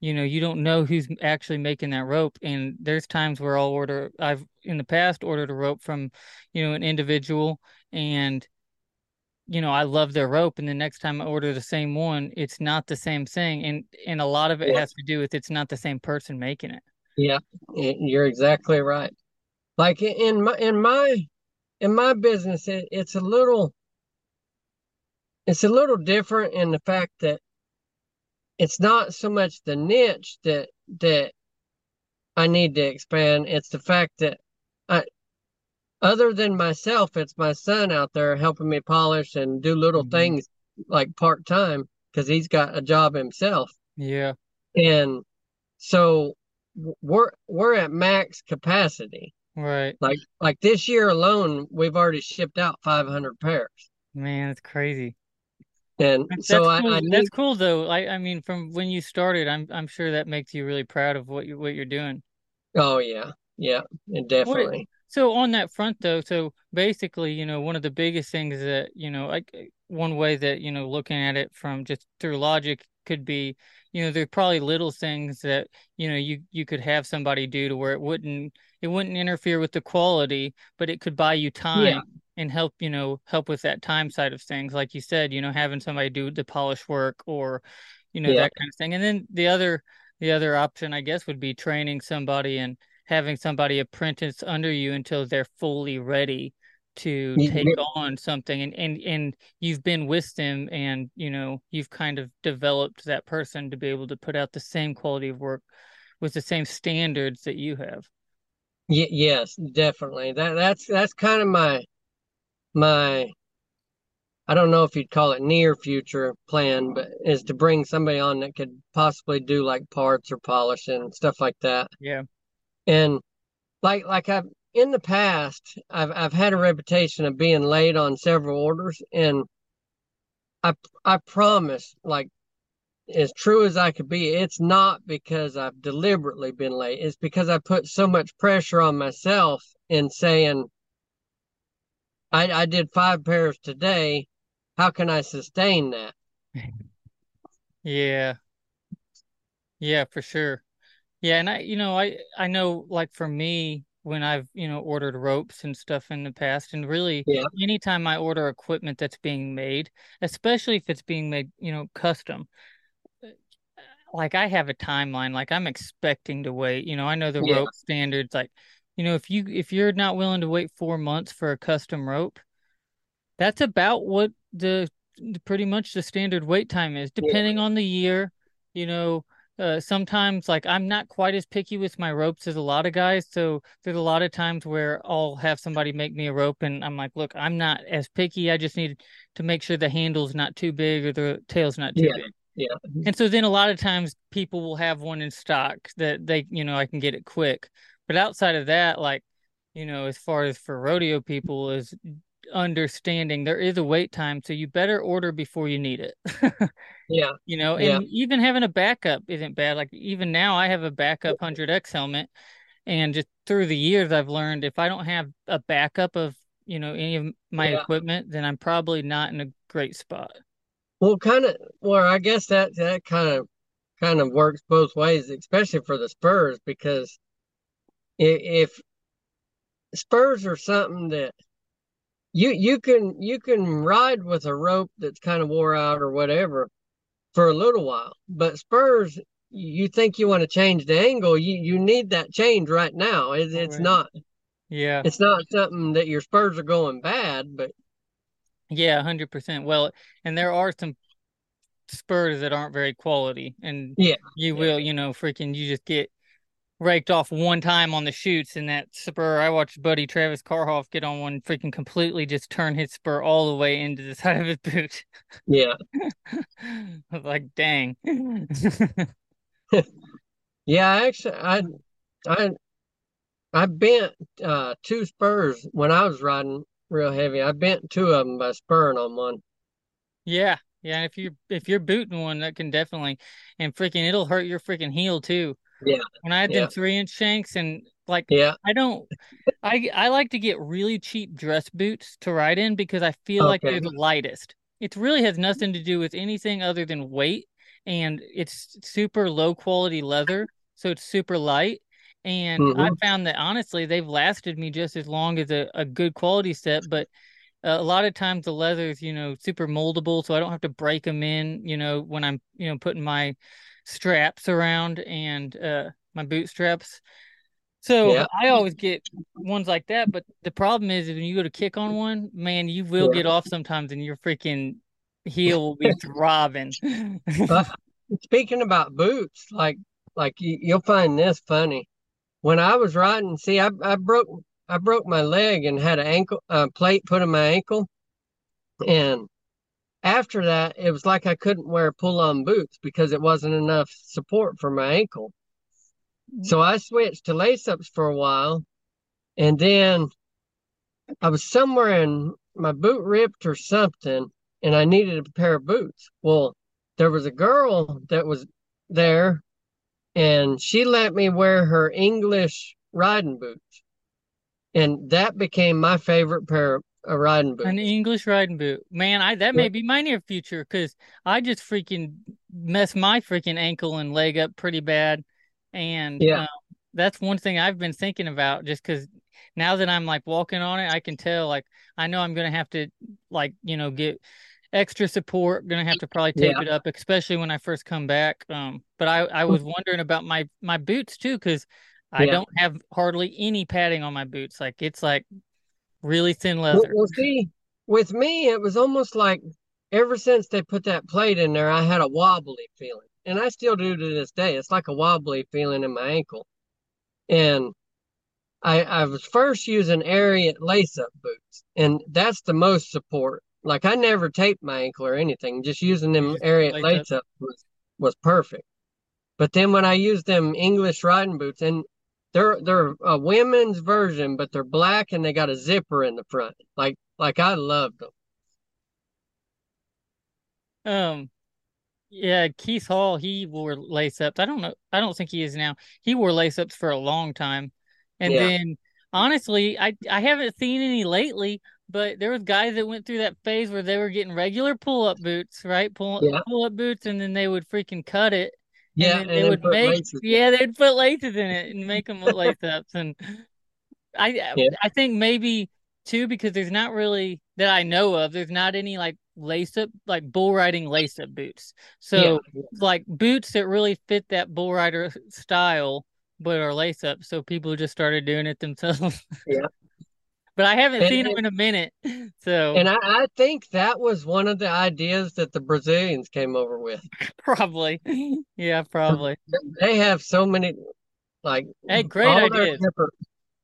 S1: you know, you don't know who's actually making that rope. And there's times where I'll order, I've in the past ordered a rope from, you know, an individual and, you know, I love their rope. And the next time I order the same one, it's not the same thing. And and a lot of it
S2: yeah,
S1: has to do with it's not the same person making it.
S2: yeah. You're exactly right. Like in my in my in my business, it, it's a little it's a little different in the fact that it's not so much the niche that that I need to expand. It's the fact that I, other than myself, it's my son out there helping me polish and do little
S1: Mhm.
S2: things like part time because he's got a job himself.
S1: Yeah,
S2: And so we're we're at max capacity.
S1: right.
S2: Like like this year alone, we've already shipped out 500 pairs.
S1: Man, it's crazy.
S2: And
S1: That's
S2: so
S1: that's
S2: I,
S1: cool.
S2: I
S1: That's cool though. I I mean, from when you started, I'm I'm sure that makes you really proud of what you what you're doing.
S2: oh yeah, yeah,
S1: it,
S2: definitely.
S1: So on that front though, so basically, you know, one of the biggest things that, you know, like eh, one way that, you know, looking at it from just through logic could be, you know, there's probably little things that, you know, you you could have somebody do to where it wouldn't it wouldn't interfere with the quality, but it could buy you
S2: Yeah,
S1: time and help, you know, help with that time side of things. Like you said, you know, having somebody do the polish work or, you know,
S2: yeah,
S1: that kind of thing. And then the other the other option, I guess, would be training somebody and having somebody apprentice under you until they're fully ready to take
S2: y-
S1: on something and and and you've been with them and you know you've kind of developed that person to be able to put out the same quality of work with the same standards that you have
S2: y- yes, definitely. That that's that's kind of my my I don't know if you'd call it near future plan, but is to bring somebody on that could possibly do like parts or polishing and stuff like that.
S1: Yeah.
S2: And like like I've in the past, I've I've had a reputation of being late on several orders, and I I promise, like as true as I could be, it's not because I've deliberately been late. It's because I put so much pressure on myself in saying, I, I did five pairs today. How can I sustain that?
S1: Yeah. Yeah, for sure. Yeah, and I, you know, I I know like for me when I've, you know, ordered ropes and stuff in the past and really
S2: Yeah,
S1: anytime I order equipment that's being made, especially if it's being made, you know, custom, eh, like I have a timeline, like I'm expecting to wait. You know, I know the
S2: yeah,
S1: rope standards like, you know, if you if you're not willing to wait 4 months for a custom rope, that's about what the, pretty much the standard wait time is,
S2: yeah,
S1: depending on the year. You know, uh, sometimes like I'm not quite as picky with my ropes as a lot of guys, so there's a lot of times where I'll have somebody make me a rope, and I'm like, look, I'm not as picky. I just need to make sure the handle's not too big or the tail's not too
S2: yeah,
S1: big.
S2: yeah,
S1: And so then a lot of times people will have one in stock that they, you know, I can get it quick. But outside of that, like, you know, as far as for rodeo people is understanding there is a wait time, so you better order before you need it.
S2: yeah,
S1: You know,
S2: yeah,
S1: and even having a backup isn't bad. Like even now I have a backup 100X helmet and just through the years I've learned if I don't have a backup of, you know, any of my
S2: yeah.
S1: equipment, then I'm probably not in a great spot.
S2: Well, kind of. Well, I guess that that kind of kind of works both ways, especially for the Spurs, because if, if Spurs are something that you you can you can ride with a rope that's kind of wore out or whatever for a little while, but Spurs, you think you want to change the angle, you you need that change right now. It's it's
S1: right.
S2: not
S1: Yeah.
S2: it's not something that your Spurs are going bad, but
S1: Yeah, 100%. Well, and there are some spurs that aren't very quality, and
S2: yeah,
S1: you
S2: yeah,
S1: will, you know, freaking, you just get raked off one time on the chutes, and that spur. I watched Buddy Travis Karhoff get on one, freaking completely just turn his spur all the way into the side of his boot.
S2: yeah,
S1: like, dang.
S2: yeah. Actually, I I I bent uh two spurs when I was riding real heavy. I bent two of them by spurring on one.
S1: Yeah, yeah. And if you're if you're booting one, that can definitely, and freaking, it'll hurt your freaking heel too.
S2: Yeah,
S1: when I had them three inch shanks and like
S2: yeah.
S1: I don't I I like to get really cheap dress boots to ride in because I feel like they're the lightest. It really has nothing to do with anything other than weight and it's super low quality leather, so it's super light. And I
S2: hmm
S1: found that honestly they've lasted me just as long as a, a good quality set, but a lot of times the leather is, you know, super moldable, so I don't have to break them in, you know, when I'm, you know, putting my straps around and uh my bootstraps. So
S2: Yeah,
S1: I always get ones like that, but the problem is, when you go to kick on one, man, you will
S2: yeah.
S1: get off sometimes and your freaking heel will be throbbing.
S2: Speaking about boots, like like you, you'll find this funny. When I was riding, see, I I broke I broke my leg and had an ankle uh, plate put in my ankle, and after that, it was like I couldn't wear pull-on boots because it wasn't enough support for my ankle. Mm-hmm. So I switched to lace-ups for a while, and then I was somewhere and my boot ripped or something, and I needed a pair of boots. Well, there was a girl that was there, and she let me wear her English riding boots, and that became my favorite pair uh, riding
S1: An. English riding boot. Man, I that may be my near future because I just freaking mess my freaking ankle and leg up pretty bad. And
S2: yeah,
S1: uh, that's one thing I've been thinking about just because now that I'm like walking on it, I can tell like I know I'm gonna have to like, you know, get extra support, gonna have to probably tape
S2: yeah,
S1: it up, especially when I first come back. Um, but I I was wondering about my my boots too because I
S2: yeah.
S1: don't have hardly any padding on my boots. Like it's like really thin leather.
S2: well, see, with me, it was almost like ever since they put that plate in there, I had a wobbly feeling, and I still do to this day. It's like a wobbly feeling in my ankle, and I, I was first using Ariat lace-up boots, and that's the most support. like I never taped my ankle or anything. Just using them
S1: just lace
S2: lace up was was perfect. But then when I used them English riding boots, and they're they're a women's version, but they're black and they got a zipper in the front. Like like I loved them.
S1: Um, yeah, Keith Hall, he wore lace ups. I don't know. I don't think he is now. He wore lace ups for a long time. And
S2: Yeah,
S1: then honestly, I I haven't seen any lately, but there was guys that went through that phase where they were getting regular pull up boots, right? Pull
S2: yeah,
S1: pull up boots, and then they would freaking cut it,
S2: yeah, and
S1: they would make
S2: laces.
S1: yeah, they'd put laces in it and make them look lace ups. And I
S2: Yeah,
S1: I think maybe too because there's not really that I know of. There's not any like lace up like bull riding lace up boots.
S2: yeah,
S1: So like boots that really fit that bull rider style, but are lace up. So people just started doing it themselves.
S2: yeah.
S1: But I haven't
S2: And
S1: seen them
S2: and,
S1: in a minute. So
S2: and I, I think that was one of the ideas that the Brazilians came over with.
S1: probably, yeah, probably.
S2: They have so many like
S1: Hey, great ideas.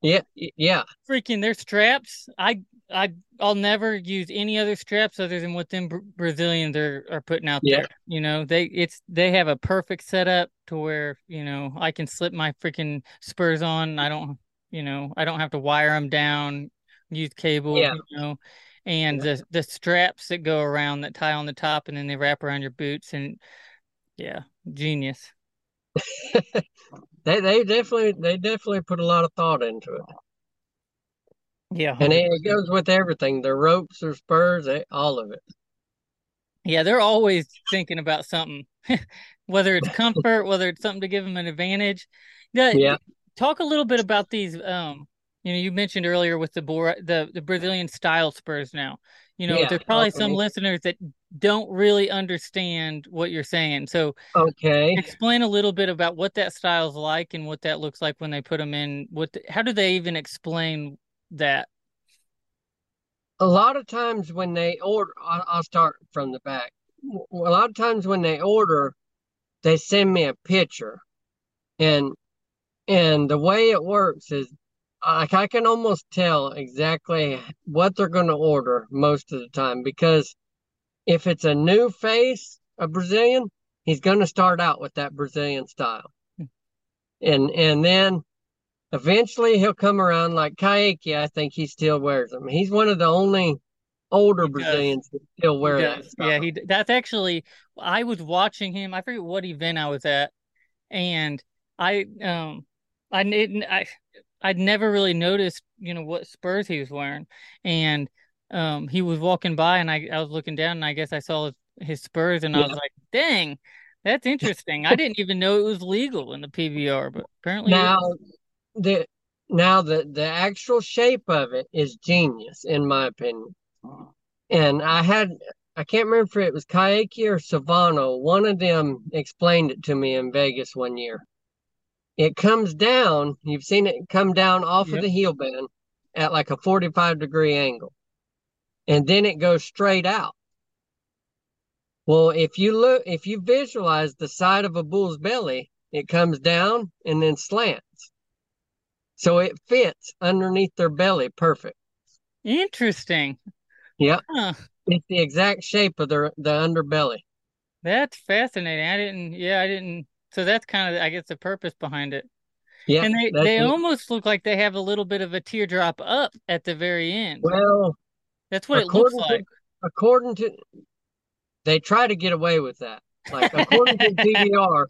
S2: Yeah, yeah,
S1: freaking their straps. I I I'll never use any other straps other than what them Bra- Brazilians are are putting out
S2: yeah,
S1: there. You know, they it's they have a perfect setup to where you know I can slip my freaking spurs on. I don't you know I don't have to wire them down, use cable.
S2: yeah.
S1: You know, and the the straps that go around that tie on the top and then they wrap around your boots and yeah, genius.
S2: They they definitely they definitely put a lot of thought into it,
S1: Yeah,
S2: and it, it goes with everything. The ropes, or spurs, they, all of it.
S1: Yeah, they're always thinking about something, whether it's comfort, whether it's something to give them an advantage. Yeah,
S2: Yeah,
S1: talk a little bit about these. Um, you know, you mentioned earlier with the Bora, the the Brazilian style spurs. Now, you know,
S2: yeah.
S1: there's probably some listeners that don't really understand what you're saying. So,
S2: okay.
S1: explain a little bit about what that style's like and what that looks like when they put them in. What, the, how do they even explain that?
S2: A lot of times when they order, I'll, I'll start from the back. A lot of times when they order, they send me a picture, and and the way it works is like I can almost tell exactly what they're going to order most of the time because if it's a new face, a Brazilian, he's going to start out with that Brazilian style. And and then eventually he'll come around like Kaique, I think he still wears them. He's one of the only older Brazilians that still wear that
S1: does. Yeah, he that's actually I was watching him. I forget what event I was at, and I um I didn't I I'd never really noticed, you know, what spurs he was wearing. And um he was walking by and I I was looking down and I guess I saw his, his spurs and I was like, "Dang, that's interesting. I didn't even know it was legal in the PBR, but apparently
S2: Now the now the the actual shape of it is genius in my opinion. And I had I can't remember if it was Kaique or Silvano. One of them explained it to me in Vegas one year. It comes down, you've seen it come down off of the heel band at like a 45 degree angle, and then it goes straight out. Well, if you look, if you visualize the side of a bull's belly, it comes down and then slants. So it fits underneath their belly perfect.
S1: Interesting.
S2: Yep.
S1: Huh.
S2: It's the exact shape of their the underbelly.
S1: That's fascinating. I didn't yeah, I didn't so that's kind of I guess the purpose behind it.
S2: Yeah,
S1: And they they
S2: it.
S1: almost look like they have a little bit of a teardrop up at the very end.
S2: Well,
S1: That's what it looks
S2: according to
S1: like.
S2: according to they try to get away with that. Like according to PBR,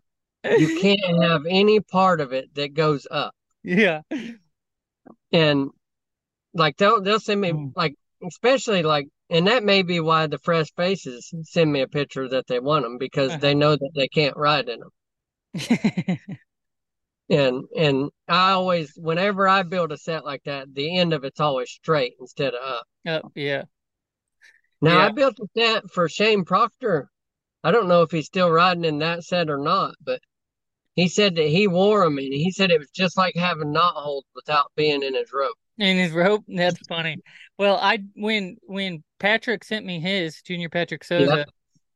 S2: you can't have any part of it that goes up.
S1: Yeah.
S2: And like they'll they'll send me
S1: Mm.
S2: like especially like and that may be why the fresh faces send me a picture that they want them because
S1: Uh-huh.
S2: they know that they can't ride in them. And and I always whenever I build a set like that, the end of it's always straight instead of up.
S1: Oh, yeah.
S2: Now I built a set for Shane Proctor. I don't know if he's still riding in that set or not, but he said that he wore them and he said it was just like having knot holes without being in his rope.
S1: And his rope, that's funny. Well, I when when Patrick sent me his Junior Patrick
S2: Yeah,
S1: Souza,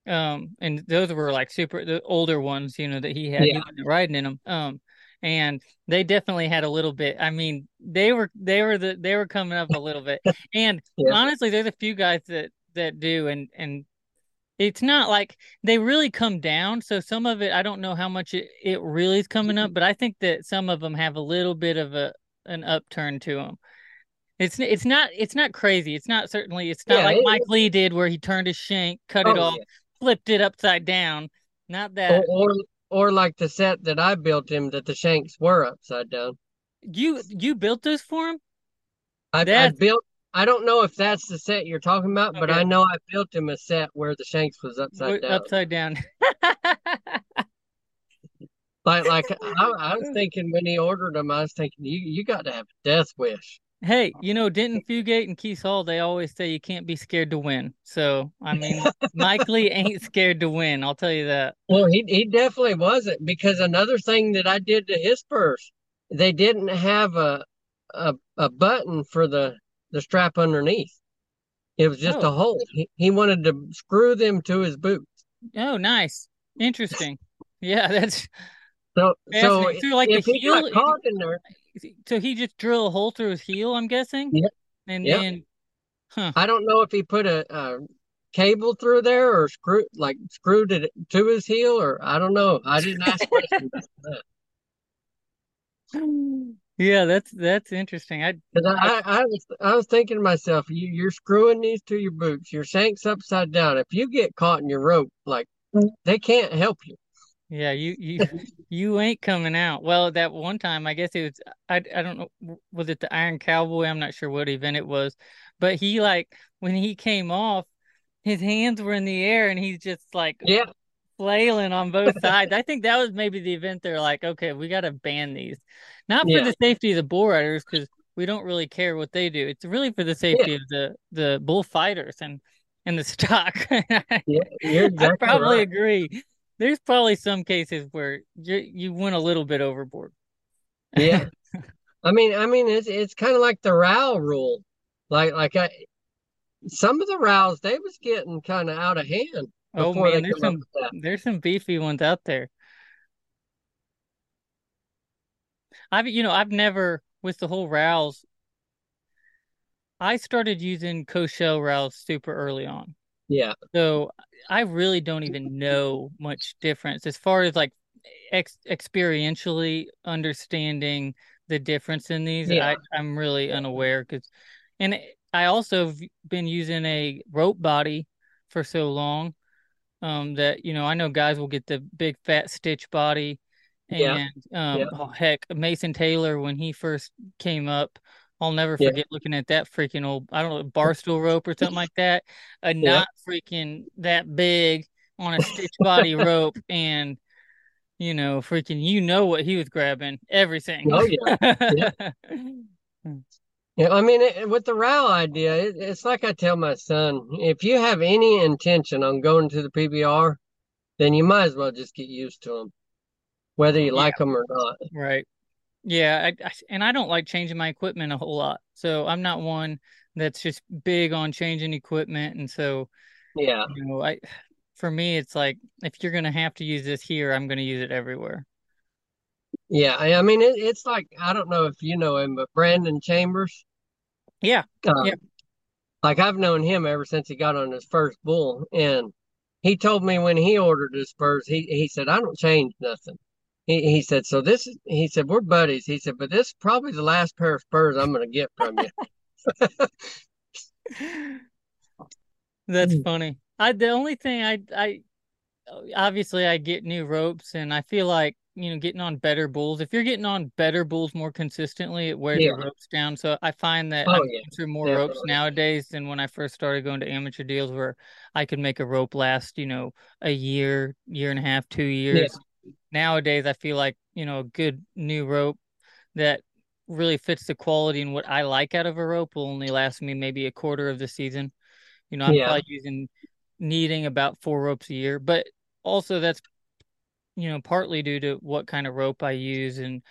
S1: um, and those were like super the older ones, you know, that he had.
S2: Yeah,
S1: riding in them. Um, and they definitely had a little bit. I mean, they were they were the they were coming up a little bit. And
S2: yeah,
S1: honestly, there's a few guys that that do, and and it's not like they really come down. So some of it, I don't know how much it, it really is coming up, but I think that some of them have a little bit of a an upturn to them. It's it's not it's not crazy. It's not certainly it's not
S2: Yeah,
S1: like
S2: it,
S1: Mike Lee did where he turned his shank, cut it
S2: oh
S1: off,
S2: yeah.
S1: Flipped it upside down. Not that.
S2: or or like the set that I built him that the shanks were upside down.
S1: You you built those for him?
S2: I I built I don't know if that's the set you're talking about, but I know I built him a set where the shanks was upside
S1: We're
S2: down.
S1: upside down.
S2: Like like I, I was thinking when he ordered them, I was thinking you you got to have a death wish.
S1: Hey, you know, Denton Fugate and Keith Hall, they always say you can't be scared to win. So, I mean, Mike Lee ain't scared to win. I'll tell you that.
S2: Well, he he definitely wasn't because another thing that I did to his purse, they didn't have a a a button for the the strap underneath. It was just a
S1: Oh,
S2: hole. He, he wanted to screw them to his boot.
S1: oh, nice. Interesting. Yeah, that's
S2: So so.
S1: So, like the
S2: if he got
S1: heel,
S2: caught in there,
S1: so he just drill a hole through his heel, I'm guessing,
S2: yep,
S1: and
S2: yep.
S1: then, huh?
S2: I don't know if he put a, a cable through there or screw like screwed it to his heel or I don't know. I didn't ask questions about that.
S1: Yeah, that's that's interesting. I, I
S2: I, I was I was thinking to myself, you you're screwing these to your boots, your shanks upside down. If you get caught in your rope, like they can't help you.
S1: Yeah, you you you ain't coming out. Well, that one time, I guess it was I I don't know was it the Iron Cowboy? I'm not sure what event it was, but he like when he came off, his hands were in the air and he's just like
S2: Yeah,
S1: flailing on both sides. I think that was maybe the event they're like, okay, we got to ban these, not for
S2: yeah,
S1: the safety of the bull riders because we don't really care what they do. It's really for the
S2: yeah,
S1: safety of the the bullfighters and and the stock.
S2: yeah. You're
S1: I probably
S2: right.
S1: agree. There's probably some cases where you you went a little bit overboard.
S2: Yeah. I mean, I mean, it's it's kind of like the rowel rule. Like like I some of the rowels they was getting kind of out of hand
S1: Oh man, there's some there's some beefy ones out there. I've you know I've never with the whole rowels. I started using Coachella rowels super early on,
S2: Yeah,
S1: so I really don't even know much difference as far as like ex experientially understanding the difference in these.
S2: yeah,
S1: I I'm really
S2: yeah,
S1: unaware because, and I also have been using a rope body for so long um that you know I know guys will get the big fat stitch body and
S2: yeah,
S1: um oh, heck Mason Taylor when he first came up I'll never
S2: yeah,
S1: forget looking at that freaking old I don't know barstool rope or something like that a
S2: yeah.
S1: knot freaking that big on a stitch body rope and you know freaking you know what he was grabbing everything
S2: Oh yeah, yeah. Yeah, I mean, it, with the rowel idea, it, it's like I tell my son, if you have any intention on going to the PBR, then you might as well just get used to them, whether you
S1: yeah
S2: like them or not.
S1: right Yeah, I, I, and I don't like changing my equipment a whole lot. So I'm not one that's just big on changing equipment. And so,
S2: Yeah,
S1: you know, I for me it's like if you're gonna have to use this here, I'm gonna use it everywhere.
S2: yeah. I, I mean, it, it's like I don't know if you know him, but Brandon Chambers,
S1: Yeah.
S2: uh,
S1: Yeah.
S2: like I've known him ever since he got on his first bull, and he told me when he ordered his spurs, he he said I don't change nothing. He he said so. This is he said we're buddies. He said, but this is probably the last pair of spurs I'm gonna get from you.
S1: That's hmm. funny. I the only thing I I obviously I get new ropes and I feel like, you know, getting on better bulls. If you're getting on better bulls more consistently, it wears
S2: Yeah.
S1: your ropes down. So I find that
S2: Oh
S1: I'm
S2: yeah,
S1: going through more ropes nowadays than when I first started going to amateur deals where I could make a rope last, you know, a year, year and a half, two
S2: Yeah,
S1: years. Nowadays I feel like, you know, a good new rope that really fits the quality and what I like out of a rope will only last me maybe a quarter of the season. You know, I'm
S2: yeah,
S1: probably using needing about four ropes a year, but also that's you know partly due to what kind of rope I use and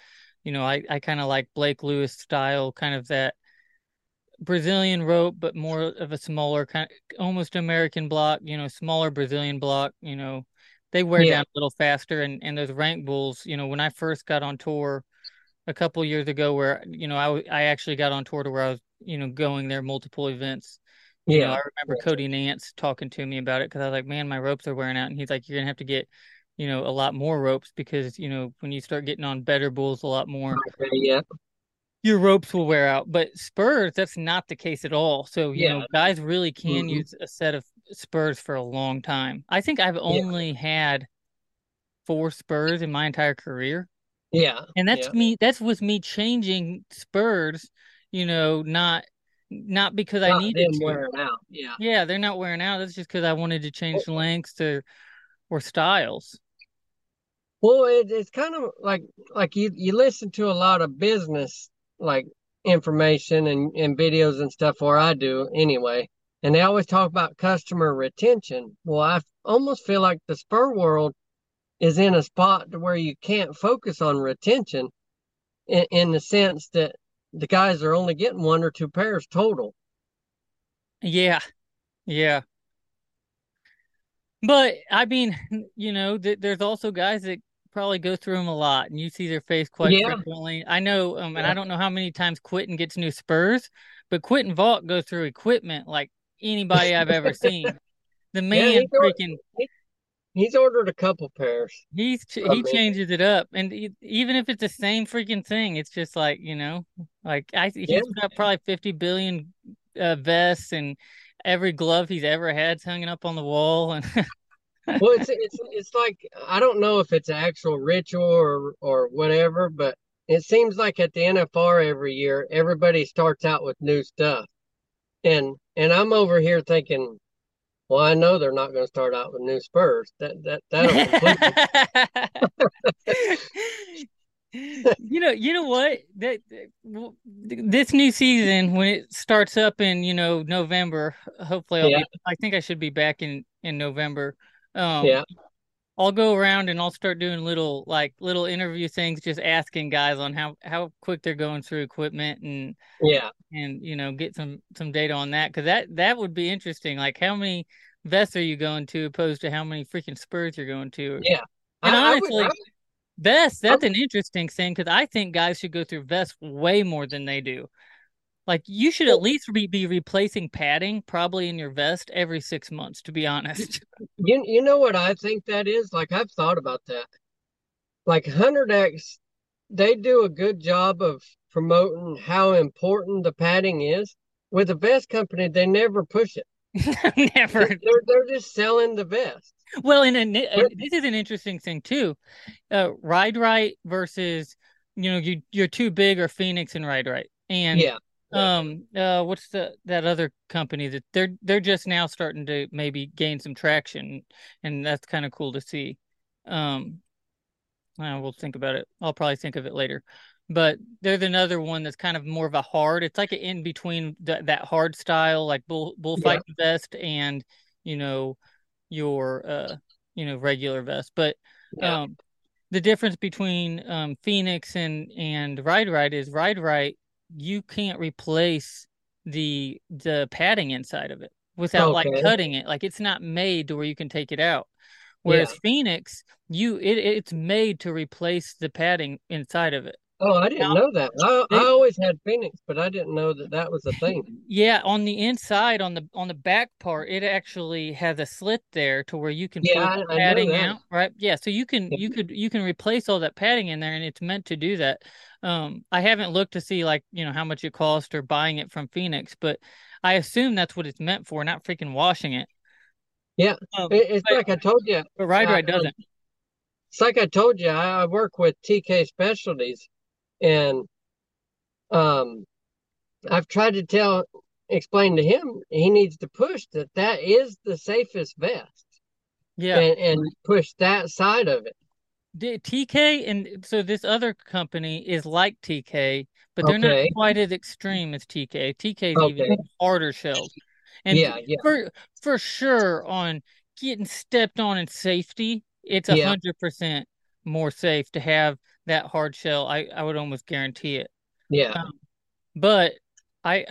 S1: you know I I kind of like Blake Lewis style kind of that Brazilian rope but more of a smaller kind almost American block, you know, smaller Brazilian block, you know. They wear
S2: yeah,
S1: down a little faster and and those rank bulls, you know, when I first got on tour a couple years ago where you know i i actually got on tour to where I was, you know, going there multiple events You know,
S2: Yeah.
S1: I remember Cody Nance talking to me about it because I was like, man, my ropes are wearing out. And he's like, you're gonna have to get, you know, a lot more ropes because, you know, when you start getting on better bulls a lot more,
S2: yeah.
S1: your ropes will wear out. But spurs, that's not the case at all. So, you
S2: Yeah.
S1: know, guys really can
S2: hmm
S1: use a set of spurs for a long time. I think I've
S2: Yeah.
S1: only had four spurs in my entire career.
S2: Yeah.
S1: And that's
S2: Yeah.
S1: me, that's with me changing spurs, you know, not not because I
S2: Not
S1: needed
S2: them
S1: to.
S2: wearing out. Yeah.
S1: Yeah, they're not wearing out. That's just because I wanted to change lengths or or styles.
S2: Well, it, it's kind of like like you you listen to a lot of business like information and, and videos and stuff, or I do anyway. And they always talk about customer retention. Well, I almost feel like the spur world is in a spot to where you can't focus on retention in, in the sense that the guys are only getting one or two pairs total.
S1: Yeah, yeah. But I mean, you know, th there's also guys that probably go through them a lot, and you see their face quite
S2: Yeah,
S1: frequently. I know, um, and I don't know how many times Quitten gets new spurs, but Quitten Vault goes through equipment like anybody I've ever seen. The
S2: yeah.
S1: man
S2: He's
S1: freaking
S2: he, he's ordered a couple pairs
S1: he's ch- he
S2: me.
S1: changes it up, and e even if it's the same freaking thing, it's just like you know, like I
S2: Yeah.
S1: he's got probably 50 billion uh, vests and every glove he's ever had's hanging up on the wall, and
S2: Well, it's it's it's like I don't know if it's an actual ritual or or whatever, but it seems like at the NFR every year everybody starts out with new stuff, and and I'm over here thinking, well, I know they're not going to start out with new spurs. That that that'll.
S1: You know, you know what? That that- this new season when it starts up in, you know, November, hopefully I'll
S2: Yeah,
S1: be I think I should be back in in November. Um
S2: yeah,
S1: I'll go around and I'll start doing little like little interview things just asking guys on how how quick they're going through equipment and
S2: yeah.
S1: and you know get some some data on that because that that would be interesting. Like how many vests are you going to opposed to how many freaking spurs you're going to?
S2: Yeah.
S1: And
S2: I, I would. I,
S1: honestly, vests, that's an interesting thing because I think guys should go through vests way more than they do. Like you should at least be, be replacing padding probably in your vest every six months, to be honest.
S2: you you know what I think that is? Like I've thought about that. Like Hundred X, they do a good job of promoting how important the padding is. With the vest company, they never push it.
S1: Never.
S2: They're they're, just selling the vest.
S1: Well, and, and, and this is an interesting thing too. Uh, Ride Right versus, you know, you you're too big or Phoenix and Ride Right. And
S2: yeah,
S1: um uh what's the that other company that they're they're just now starting to maybe gain some traction and that's kind of cool to see. Um uh, we'll think about it. I'll probably think of it later. But there's another one that's kind of more of a hard. It's like an in between that that hard style, like bull
S2: yeah,
S1: bullfighting vest and you know your uh you know regular vest. But
S2: yeah.
S1: um the difference between um Phoenix and and Ride Right is Ride Right you can't replace the the padding inside of it without like cutting it. Like it's not made to where you can take it out.
S2: yeah.
S1: Whereas Phoenix, you it it's made to replace the padding inside of it.
S2: Oh, I didn't know that. I I always had Phoenix, but I didn't know that that was a thing.
S1: yeah, on the inside on the on the back part, it actually has a slit there to where you can
S2: Yeah,
S1: pull
S2: I, I
S1: padding out, right? Yeah, so you can you could you can replace all that padding in there and it's meant to do that. Um I haven't looked to see like, you know, how much it cost or buying it from Phoenix, but I assume that's what it's meant for, not freaking washing it.
S2: yeah.
S1: Um
S2: It, it's
S1: but
S2: like I told you.
S1: but Ride
S2: I,
S1: Right doesn't.
S2: it's like I told you. I, I work with TK Specialties, and um, I've tried to tell, explain to him he needs to push that that is the safest vest,
S1: Yeah.
S2: and and push that side of it.
S1: TK and so this other company is like TK, but they're not quite as extreme as TK. TK is even harder shelled. And
S2: Yeah, yeah,
S1: for for sure on getting stepped on in safety, it's a hundred percent more safe to have that hard shell. I, I would almost guarantee it.
S2: yeah,
S1: Um, but I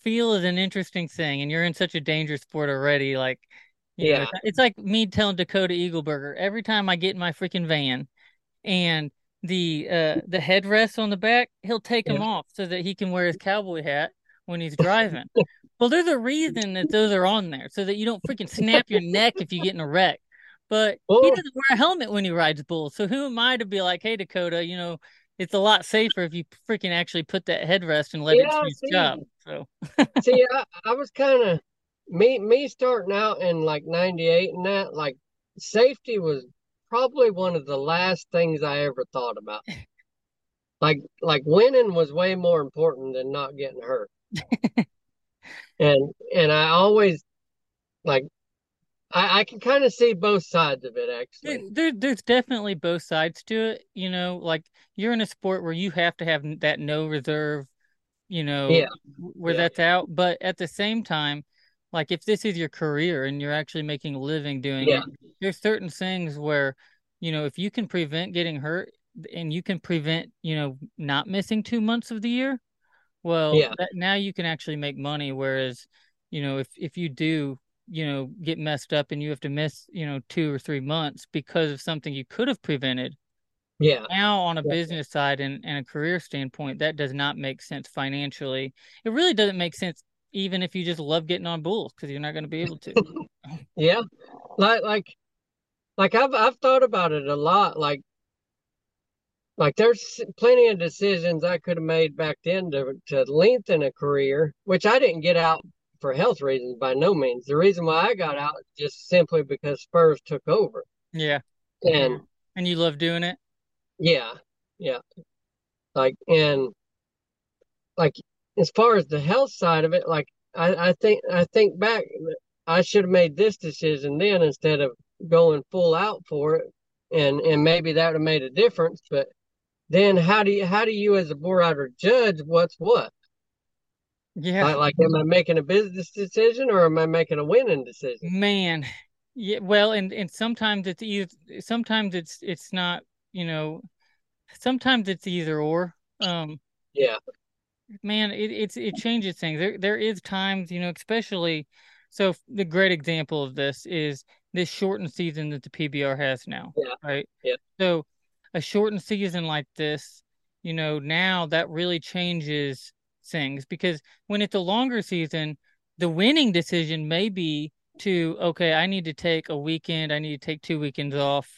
S1: feel is an interesting thing, and you're in such a dangerous sport already. Like, you know,
S2: yeah,
S1: it's, like me telling Dakota Eagleburger every time I get in my freaking van and the uh the headrests on the back, he'll take them off so that he can wear his cowboy hat when he's driving. well, there's a reason that those are on there so that you don't freaking snap your neck if you get in a wreck. But
S2: Well,
S1: he oh. doesn't wear a helmet when he rides bulls. So who am I to be like, hey Dakota, you know, it's a lot safer if you freaking actually put that headrest and let it
S2: yeah,
S1: do its job. So
S2: see, I, I was kind of me me starting out in like '98 and that like safety was probably one of the last things I ever thought about. Like like winning was way more important than not getting hurt. And and I always like I, I can kind of see both sides of it actually.
S1: there, there's definitely both sides to it. You know, like you're in a sport where you have to have that no reserve you know,
S2: Yeah,
S1: where
S2: yeah,
S1: that's out. But at the same time, like if this is your career and you're actually making a living doing
S2: yeah,
S1: it, there's certain things where, you know, if you can prevent getting hurt and you can prevent, you know, not missing two months of the year, well,
S2: yeah,
S1: that now you can actually make money. Whereas, you know, if if you do, you know, get messed up and you have to miss, you know, two or three months because of something you could have prevented,
S2: yeah,
S1: now on a
S2: yeah,
S1: business side and, and a career standpoint, that does not make sense financially. It really doesn't make sense even if you just love getting on bulls because you're not going to be able to.
S2: yeah. Like like like I've I've thought about it a lot. Like like there's plenty of decisions I could have made back then to to lengthen a career, which I didn't get out for health reasons by no means. The reason why I got out just simply because Spurs took over.
S1: Yeah.
S2: And
S1: And you love doing it?
S2: yeah, yeah. Like and like as far as the health side of it, like I, I think I think back, I should have made this decision then instead of going full out for it, and and maybe that would have made a difference. But then how do you how do you as a board rider judge what's what?
S1: Yeah.
S2: Like like am I making a business decision or am I making a winning decision?
S1: Man. Yeah. Well, and, and sometimes it's either, sometimes it's, it's not, you know, sometimes it's either or. Um,
S2: Yeah,
S1: man, it, it's, it changes things. There, there is times, you know, especially, so the great example of this is this shortened season that the PBR has now,
S2: yeah,
S1: right?
S2: yeah.
S1: So a shortened season like this, you know, now that really changes things because when it's a longer season, the winning decision may be to, okay, I need to take a weekend, I need to take two weekends off.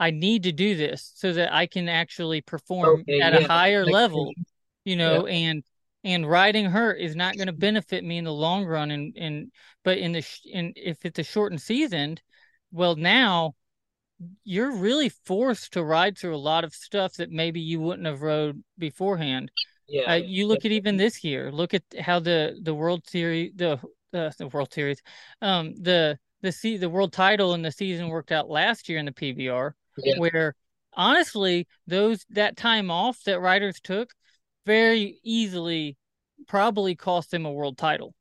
S1: I need to do this so that I can actually perform
S2: Okay,
S1: at a higher
S2: Like,
S1: level, you
S2: yeah,
S1: know, and and riding hurt is not going to benefit me in the long run and and but in the sh- in if it's a shortened season, well now you're really forced to ride through a lot of stuff that maybe you wouldn't have rode beforehand.
S2: Yeah,
S1: Uh, you look at even this year. Look at how the the World Series, the uh, the World Series, um, the the se- the world title and the season worked out last year in the PBR,
S2: yeah,
S1: where honestly those that time off that riders took very easily probably cost them a world title.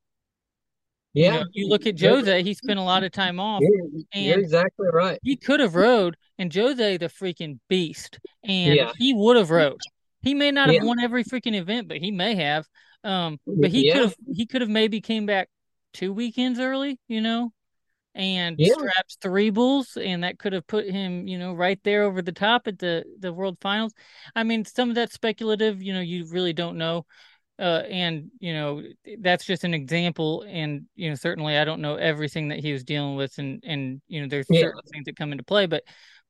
S1: You know,
S2: yeah.
S1: you look at Jose, he spent a lot of time off,
S2: you're, you're
S1: and
S2: exactly right.
S1: he could have rode, and Jose the freaking beast, and
S2: Yeah,
S1: he would have rode. He may not have won every freaking event, but he may have. Um, but he could have he could have maybe came back two weekends early, you know, and
S2: yeah,
S1: straps three bulls, and that could have put him, you know, right there over the top at the the world finals. I mean, some of that's speculative, you know, you really don't know. Uh, and you know that's just an example and you know certainly i don't know everything that he was dealing with and and you know there's
S2: yeah,
S1: certain things that come into play but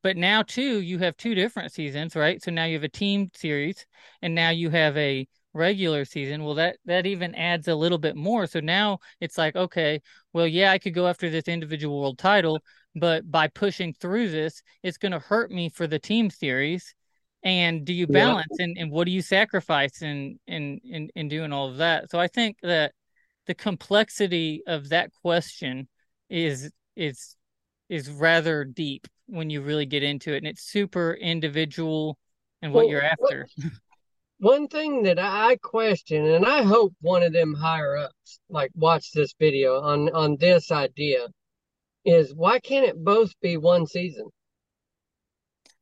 S1: but now too you have two different seasons right? So now you have a team series and now you have a regular season. Well that that even adds a little bit more. So now it's like okay well yeah i could go after this individual world title but by pushing through this it's going to hurt me for the team series. And do you
S2: yeah.
S1: balance? And, and what do you sacrifice in, in in in doing all of that? So i think that the complexity of that question is is is rather deep when you really get into it and it's super individual and what
S2: Well,
S1: you're after
S2: One thing that I question, and I hope one of them higher ups like watch this video on on this idea, is why can't it both be one season?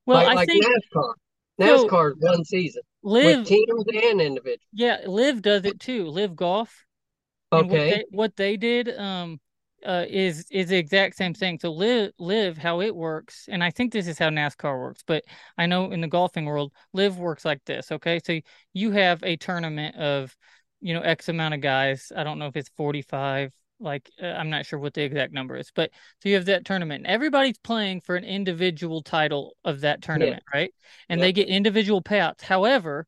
S1: well
S2: Like
S1: i
S2: like
S1: think
S2: NASCAR. NASCAR is one season
S1: live with
S2: teams and individuals.
S1: yeah LIV does it too LIV golf and what
S2: Okay.
S1: they what they did um uh is is the exact same thing. So LIV LIV how it works, and I think this is how NASCAR works, but I know in the golfing world, LIV works like this. Okay, so you have a tournament of you know, X amount of guys. I don't know if it's 45. Like, uh, I'm not sure what the exact number is, but so you have that tournament, and everybody's playing for an individual title of that tournament, yeah. right? And yeah. they get individual payouts. However,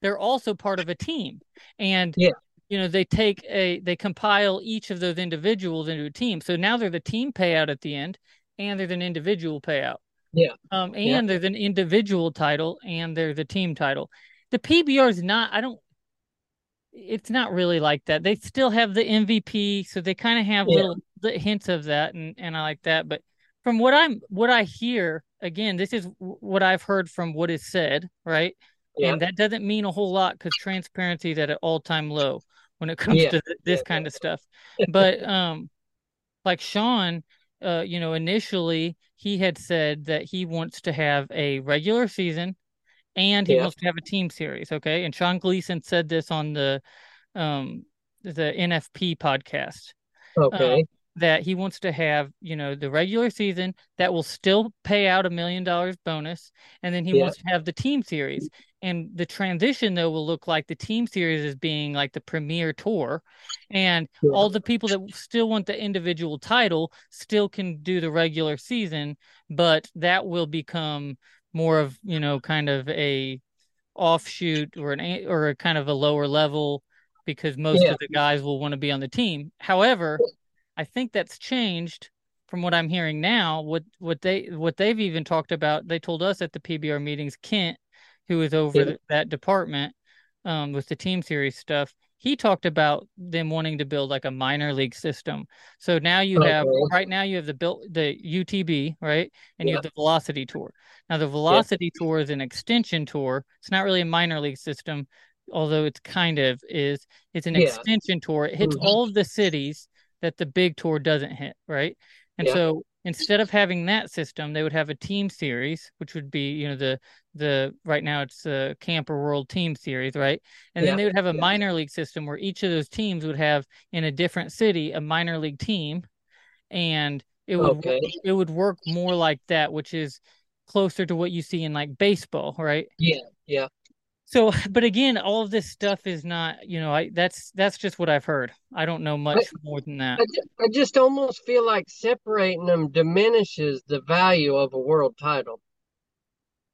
S1: they're also part of a team, and
S2: yeah.
S1: You know, they take a they compile each of those individuals into a team. So now they're the team payout at the end, and there's an individual payout.
S2: Yeah.
S1: Um, and yeah. there's an individual title, and there's a team title. The PBR is not. I don't it's not really like that. They still have the MVP, so they kind of have yeah. little hints of that, and and I like that. But from what I'm, what I hear, again, this is what I've heard from what is said, right? Yeah. And that doesn't mean a whole lot because transparency is at an all time low when it comes yeah. to th- this kind of stuff. but um, like Sean, uh, you know, initially he had said that he wants to have a regular season and he yeah. wants to have a team series. Okay, and Sean Gleason said this on the um the NFP podcast.
S2: Okay. Um,
S1: that he wants to have, you know, the regular season that will still pay out a million dollars bonus, and then he yeah. wants to have the team series. And the transition though will look like the team series is being like the premier tour, and yeah. all the people that still want the individual title still can do the regular season, but that will become more of you know kind of a offshoot or an or a kind of a lower level because most yeah. of the guys will want to be on the team. However, I think that's changed from what I'm hearing now. What what they what they've even talked about. They told us at the PBR meetings. Kent, who is over yeah. that department um, with the team series stuff, he talked about them wanting to build like a minor league system. So now you okay. have right now you have the built the UTB right, and yeah. you have the Velocity Tour. Now the Velocity yeah. Tour is an extension tour. It's not really a minor league system, although it's kind of is. It's an yeah. extension tour. It hits mm-hmm. all of the cities that the big tour doesn't hit, right? And so instead of having that system, they would have a team series, which would be, you know, the the right now it's the Camping World Team Series, right? And yeah. then they would have a yeah. minor league system where each of those teams would have in a different city a minor league team, and it would okay. it would work more like that, which is closer to what you see in like baseball, right?
S2: Yeah, yeah.
S1: So, but again, all of this stuff is not, you know, I that's that's just what I've heard. I don't know much I, more than that.
S2: I just, I just almost feel like separating them diminishes the value of a world title.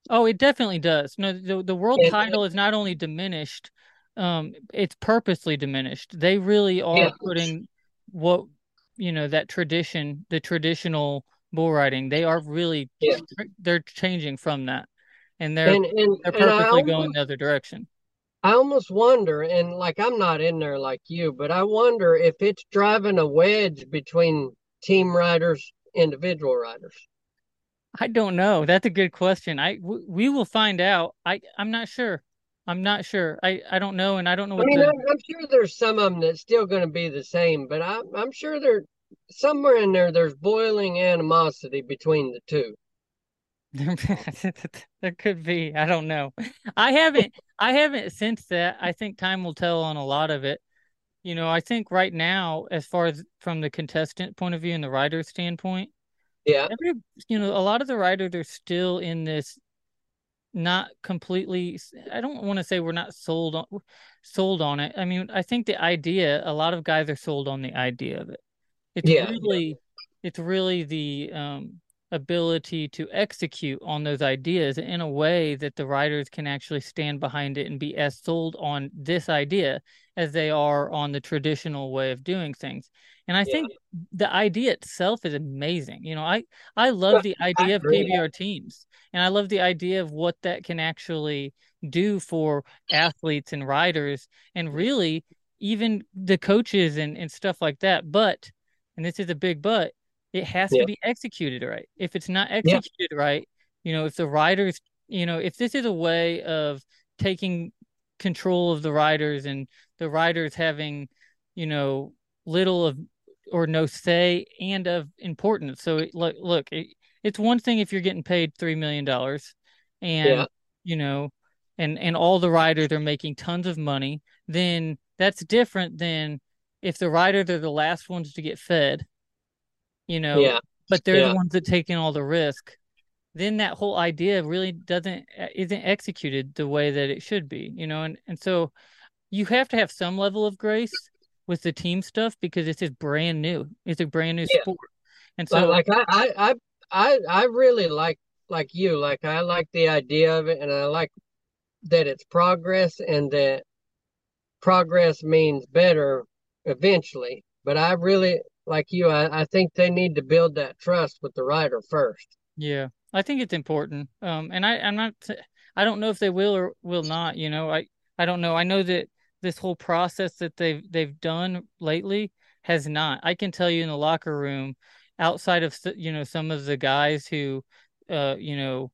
S1: Oh, it definitely does. No, the the world yeah. title is not only diminished, um, it's purposely diminished. They really are yeah. putting what you know that tradition, the traditional bull riding. They are really yeah. they're changing from that and they're and, and, they're purposely going the other direction.
S2: I almost wonder, and like I'm not in there like you, but I wonder if it's driving a wedge between team riders, individual riders.
S1: I don't know. That's a good question. I w- we will find out. I I'm not sure. I'm not sure. I I don't know, and I don't know.
S2: I mean, the... I'm, I'm, sure there's some of them that's still going to be the same, but I'm I'm sure there somewhere in there there's boiling animosity between the two.
S1: there could be. I don't know. I haven't. I haven't sensed that. I think time will tell on a lot of it. You know, I think right now, as far as from the contestant point of view and the rider standpoint,
S2: yeah,
S1: every, you know, a lot of the writers are still in this not completely I don't want to say we're not sold on sold on it. I mean, I think the idea, a lot of guys are sold on the idea of it. It's yeah. really it's really the um ability to execute on those ideas in a way that the writers can actually stand behind it and be as sold on this idea as they are on the traditional way of doing things. And I yeah. think the idea itself is amazing. You know, I I love the idea of PBR teams, and I love the idea of what that can actually do for athletes and riders, and really even the coaches and and stuff like that. But, and this is a big but, it has yeah. to be executed right. If it's not executed yeah. right, you know, if the riders, you know, if this is a way of taking control of the riders and the riders having, you know, little of or no say and of importance. So it, look, look, it, it's one thing if you're getting paid three million dollars, and yeah. you know, and and all the riders are making tons of money. Then that's different than if the riders are the last ones to get fed you know,
S2: yeah.
S1: but they're
S2: yeah.
S1: the ones that taking all the risk. Then that whole idea really doesn't isn't executed the way that it should be, you know, and and so you have to have some level of grace with the team stuff because it's just brand new. It's a brand new
S2: Yeah.
S1: sport. And so
S2: like I, I, I I really like like you. Like I like the idea of it, and I like that it's progress, and that progress means better eventually. But I really like you. I, I think they need to build that trust with the rider first.
S1: yeah, I think it's important. Um and I I'm not I don't know if they will or will not, you know. I I don't know. I know that this whole process that they've they've done lately has not. I can tell you in the locker room outside of you know some of the guys who uh you know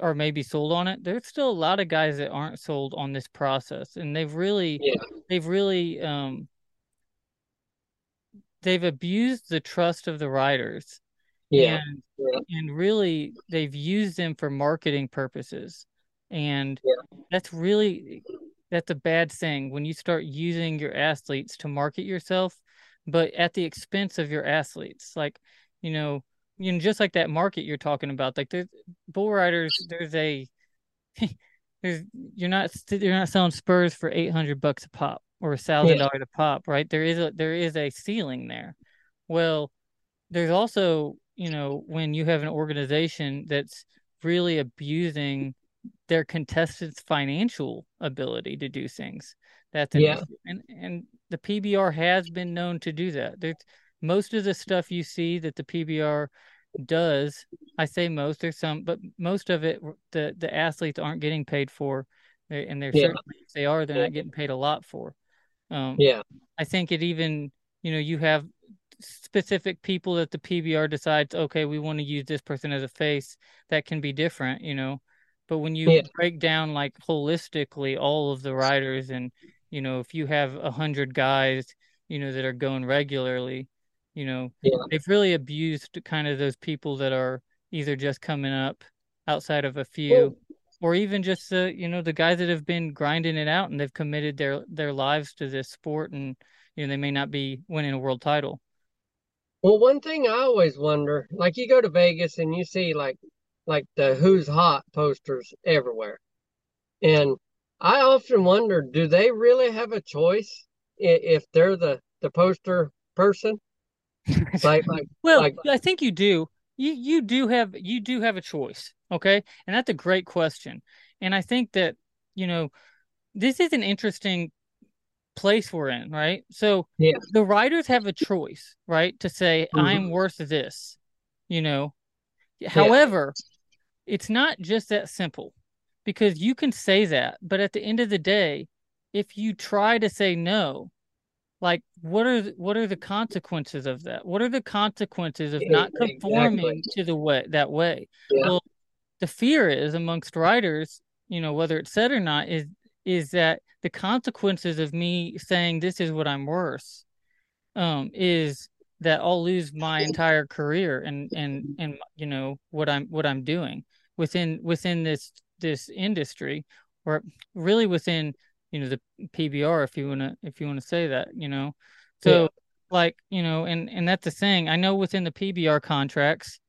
S1: are maybe sold on it, there's still a lot of guys that aren't sold on this process, and they've really,
S2: Yeah,
S1: they've really, um, they've abused the trust of the riders,
S2: yeah,
S1: and
S2: yeah,
S1: and really they've used them for marketing purposes, and
S2: yeah,
S1: that's really that's a bad thing when you start using your athletes to market yourself, but at the expense of your athletes, like you know. You know, just like that market you're talking about, like there's bull riders, there's a There's you're not you're not selling Spurs for eight hundred bucks a pop or a thousand
S2: yeah,
S1: dollars a pop, right? There is a there is a ceiling there. Well, there's also, you know, when you have an organization that's really abusing their contestants' financial ability to do things, that's an
S2: yeah,
S1: issue. And and the PBR has been known to do that. There's most of the stuff you see that the PBR does, I say most, there's some, but most of it the the athletes aren't getting paid for, eh, and they're
S2: yeah,
S1: certainly if they are, they're not getting paid a lot for. Um,
S2: yeah,
S1: I think it even, you know, you have specific people that the PBR decides, okay, we want to use this person as a face, that can be different, you know. But when you
S2: yeah,
S1: break down like holistically all of the riders and, you know, if you have a hundred guys, you know, that are going regularly, you know,
S2: yeah,
S1: they've really abused kind of those people that are either just coming up outside of a few or even just the you know the guys that have been grinding it out and they've committed their their lives to this sport and you know they may not be winning a world title.
S2: well, one thing I always wonder, like you go to Vegas and you see like like the who's hot posters everywhere. And I often wonder, do they really have a choice if they're the the poster person? Like like
S1: Well,
S2: like
S1: I think you do. You you do have you do have a choice, okay? And that's a great question. And I think that, you know, this is an interesting place we're in, right? So
S2: yeah,
S1: the writers have a choice, right, to say I'm
S2: mhm,
S1: worth this, you know.
S2: yeah,
S1: However, it's not just that simple because you can say that, but at the end of the day, if you try to say no, like what are the, what are the consequences of that? What are the consequences of not
S2: exactly.
S1: conforming to the way that way?
S2: Yeah,
S1: Well, the fear is amongst writers, you know, whether it's said or not, is is that the consequences of me saying this is what I'm worth um is that I'll lose my entire career and and and you know what I'm what I'm doing within within this this industry or really within you know the PBR if you want to if you want to say that you know
S2: yeah,
S1: so like you know and and that's the thing I know within the PBR contracts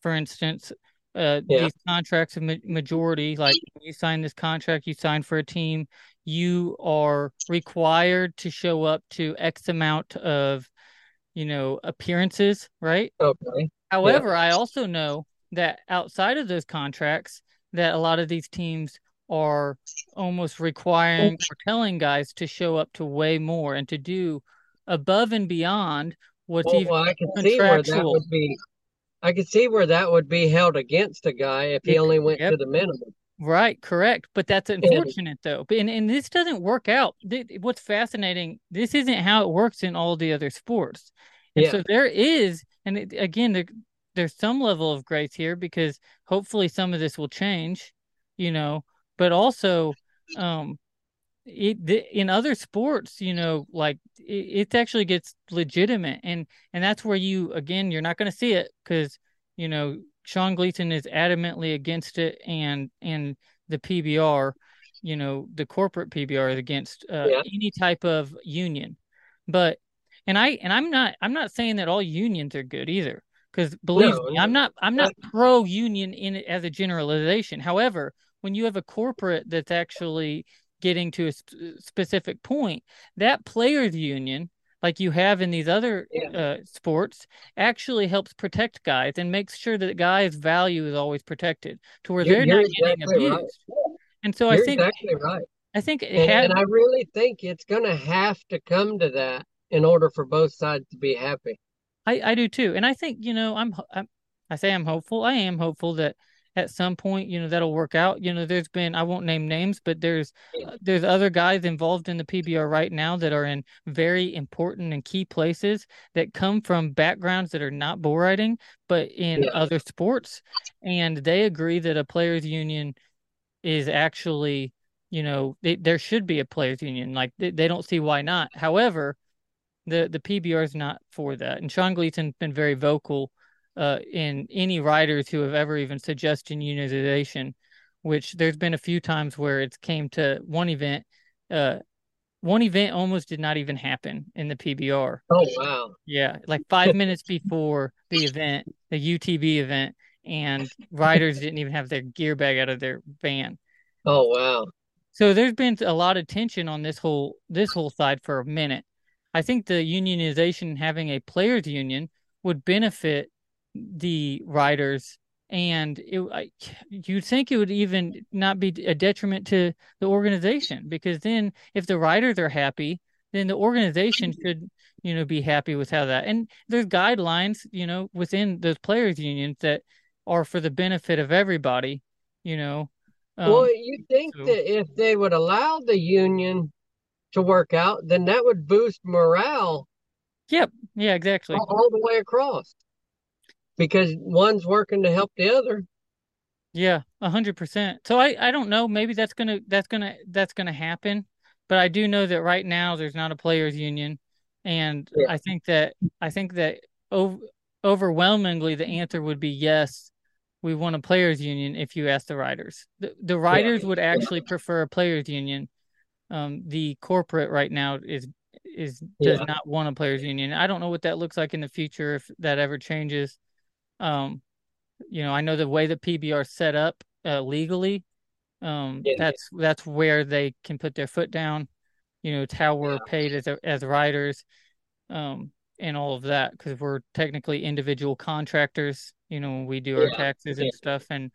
S1: for instance uh
S2: yeah.
S1: these contracts of ma- majority like when you sign this contract you sign for a team you are required to show up to X amount of you know, appearances, right?
S2: Okay. Yeah,
S1: However, I also know that outside of those contracts, that a lot of these teams are almost oh. requiring or telling guys to show up to way more and to do above and beyond what's
S2: Well,
S1: even
S2: well, I can see where that
S1: contractual.
S2: would be. I can see where that would be held against a guy if he
S1: It,
S2: only went
S1: yep,
S2: to the minimum.
S1: right, correct. But that's unfortunate though. And, and this doesn't work out. What's fascinating, this isn't how it works in all the other sports. And
S2: yeah,
S1: so there is, and it, again, there, there's some level of grace here because hopefully some of this will change, you know, but also, um, it the, in other sports, you know, like it, it actually gets legitimate, and and that's where you again, you're not going to see it because you know Sean Gleason is adamantly against it, and and the PBR, you know, the corporate PBR is against uh,
S2: yeah.
S1: any type of union, but and I and I'm not I'm not saying that all unions are good either. Because believe
S2: No,
S1: me, I'm not I'm not pro union in it as a generalization. However, when you have a corporate that's actually getting to a sp- specific point, that players union, like you have in these other uh, sports, actually helps protect guys and makes sure that guys' value is always protected to where
S2: You're,
S1: they're
S2: you're
S1: not getting
S2: exactly right.
S1: abused. And so I
S2: You're
S1: think
S2: exactly right.
S1: I think it
S2: And,
S1: had
S2: and I really think it's going to have to come to that in order for both sides to be happy.
S1: I, I do too, and I think you know I'm, I'm I say I'm hopeful. I am hopeful that at some point you know that'll work out. You know, there's been I won't name names, but there's uh, there's other guys involved in the PBR right now that are in very important and key places that come from backgrounds that are not bull riding, but in
S2: Yeah.
S1: other sports, and they agree that a players union is actually you know they, there should be a players union. Like they, they don't see why not. However the the PBR is not for that. And Sean Gleason's been very vocal uh, in any riders who have ever even suggested unionization, which there's been a few times where it's came to one event. Uh, one event almost did not even happen in the PBR.
S2: Oh, wow.
S1: Yeah, like five minutes before the event, the UTB event, and riders didn't even have their gear bag out of their van.
S2: Oh, wow.
S1: So there's been a lot of tension on this whole this whole side for a minute. I think the unionization having a players union would benefit the riders and it I, you'd think it would even not be a detriment to the organization because then if the riders are happy then the organization should you know be happy with how that and there's guidelines you know within those players unions that are for the benefit of everybody you know um,
S2: Well, you think
S1: so-
S2: that if they would allow the union to work out, then that would boost morale
S1: Yep. Yeah, exactly.
S2: all, all the way across because one's working to help the other.
S1: Yeah, a hundred percent. So I, I don't know. Maybe that's gonna that's gonna that's gonna happen. But I do know that right now there's not a players union, and
S2: Yeah.
S1: I think that I think that ov- overwhelmingly the answer would be yes. We want a players union if you ask the riders. The the riders would actually prefer a players union. Um, the corporate right now is is does
S2: Yeah.
S1: not want a players union. I don't know what that looks like in the future if that ever changes. Um, you know, I know the way the PBR set up uh, legally. Um,
S2: Yeah.
S1: that's that's where they can put their foot down. You know, it's how we're
S2: Yeah.
S1: paid as as riders, um, and all of that because we're technically individual contractors. You know, we do our
S2: Yeah.
S1: taxes and stuff, and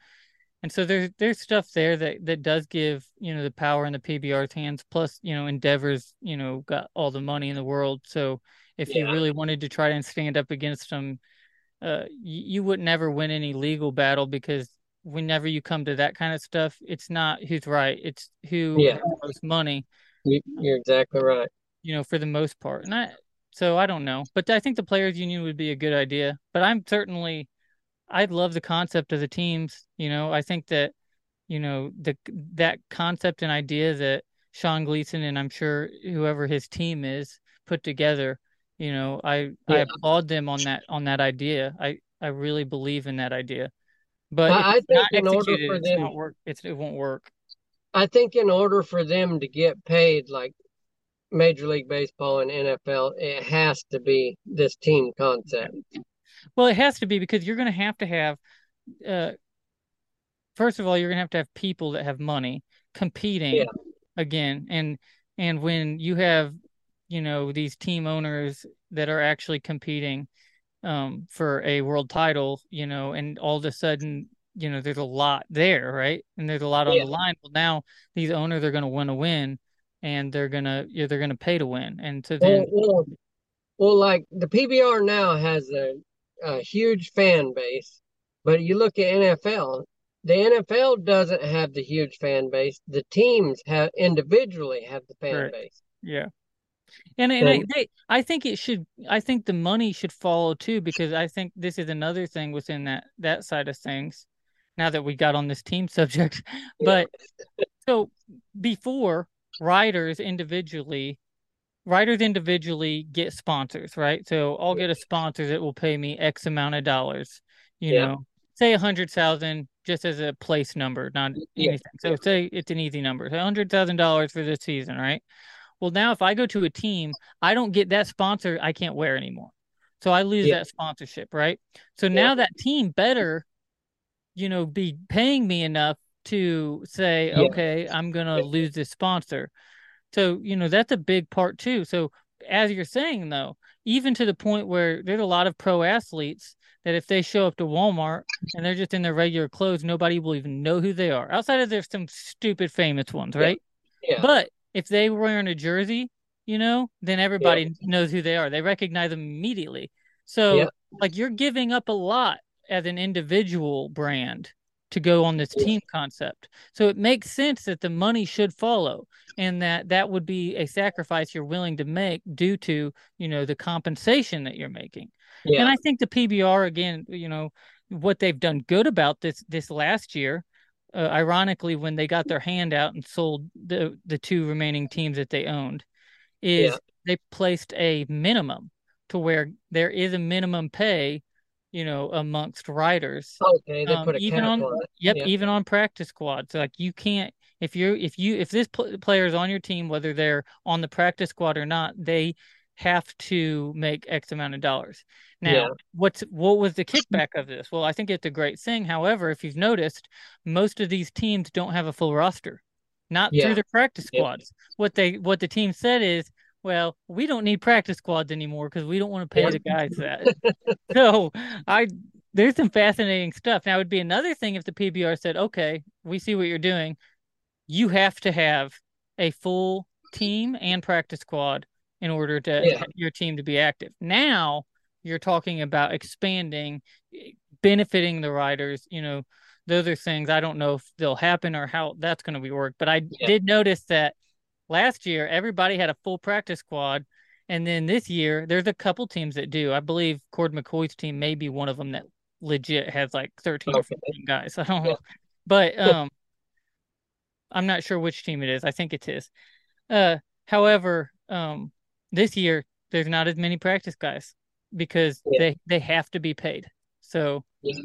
S1: and so there's there's stuff there that that does give you know the power in the PBR's hands. Plus, you know, Endeavor's you know got all the money in the world. So if you really wanted to try and stand up against them, uh, you, you would never win any legal battle because whenever you come to that kind of stuff, it's not who's right, it's who
S2: Yeah.
S1: has most money,
S2: You, you're exactly right.
S1: you know, for the most part. And I, so I don't know, but I think the players union would be a good idea. But I'm certainly, I love the concept of the teams. You know, I think that, you know, the that concept and idea that Sean Gleason and I'm sure whoever his team is put together. You know, I I applaud them on that on that idea. I I really believe in that idea. But
S2: I, I think in order for
S1: it's
S2: them,
S1: work. It's it won't work.
S2: I think in order for them to get paid like Major League Baseball and NFL, it has to be this team concept.
S1: Well, it has to be because you're going to have to have. Uh, first of all, you're going to have to have people that have money competing
S2: Yeah.
S1: again, and and when you have, you know, these team owners that are actually competing, um, for a world title, you know, and all of a sudden, you know, there's a lot there, right? And there's a lot on
S2: Yeah.
S1: the line. Well, now these owners are going to want to win, and they're gonna yeah, they're going to pay to win, and so
S2: Well,
S1: then
S2: well, well, like the PBR now has a, a huge fan base, but you look at NFL, the NFL doesn't have the huge fan base. The teams have individually have the fan
S1: Right.
S2: base.
S1: Yeah. And and I, they, I think it should. I think the money should follow too, because I think this is another thing within that that side of things. Now that we got on this team subject,
S2: yeah,
S1: but so before riders individually, riders individually get sponsors, right? So I'll get a sponsor that will pay me X amount of dollars. You
S2: yeah,
S1: know, say a hundred thousand just as a place number, not
S2: yeah,
S1: anything. So say it's an easy number, a hundred thousand dollars for this season, right? Well, now if I go to a team, I don't get that sponsor I can't wear anymore. So I lose
S2: yeah,
S1: that sponsorship, right? So
S2: yeah,
S1: now that team better, you know, be paying me enough to say,
S2: Yeah.
S1: okay, I'm going to lose this sponsor. So, you know, that's a big part too. So, as you're saying though, even to the point where there's a lot of pro athletes that if they show up to Walmart and they're just in their regular clothes, nobody will even know who they are. Outside of there's some stupid famous ones, right?
S2: Yeah.
S1: But if they were wearing a jersey, you know, then
S2: Yeah.
S1: everybody knows who they are. They recognize them immediately. So,
S2: Yeah.
S1: like, you're giving up a lot as an individual brand to go on this team concept. So it makes sense that the money should follow and that that would be a sacrifice you're willing to make due to, you know, the compensation that you're making. And I think the PBR again, you know, what they've done good about this this last year, uh, ironically, when they got their hand out and sold the the two remaining teams that they owned, is
S2: Yeah.
S1: they placed a minimum to where there is a minimum pay, you know, amongst riders.
S2: Okay. They
S1: Um,
S2: put a
S1: even on
S2: on
S1: yep,
S2: Yeah.
S1: even on practice squads. Like you can't if you're if you if this pl- player is on your team, whether they're on the practice squad or not, they have to make X amount of dollars. Now,
S2: Yeah.
S1: what's what was the kickback of this? Well, I think it's a great thing. However, if you've noticed, most of these teams don't have a full roster, not through
S2: Yeah.
S1: their practice
S2: Yeah.
S1: squads. What they what the team said is, well, we don't need practice squads anymore because we don't want to pay
S2: Yeah.
S1: the guys that. So I there's some fascinating stuff. Now, it would be another thing if the PBR said, okay, we see what you're doing. You have to have a full team and practice squad in order to
S2: Yeah.
S1: your team to be active. Now you're talking about expanding, benefiting the riders. You know, those are things I don't know if they'll happen or how that's going to be worked. But I
S2: Yeah.
S1: did notice that last year everybody had a full practice squad. And then this year, there's a couple teams that do. I believe Cord McCoy's team may be one of them that legit has like 13 or
S2: Okay.
S1: 14 guys. I don't know. But um I'm not sure which team it is. I think it's his. Uh however, um this year there's not as many practice guys because
S2: Yeah.
S1: they they have to be paid. So
S2: Yeah.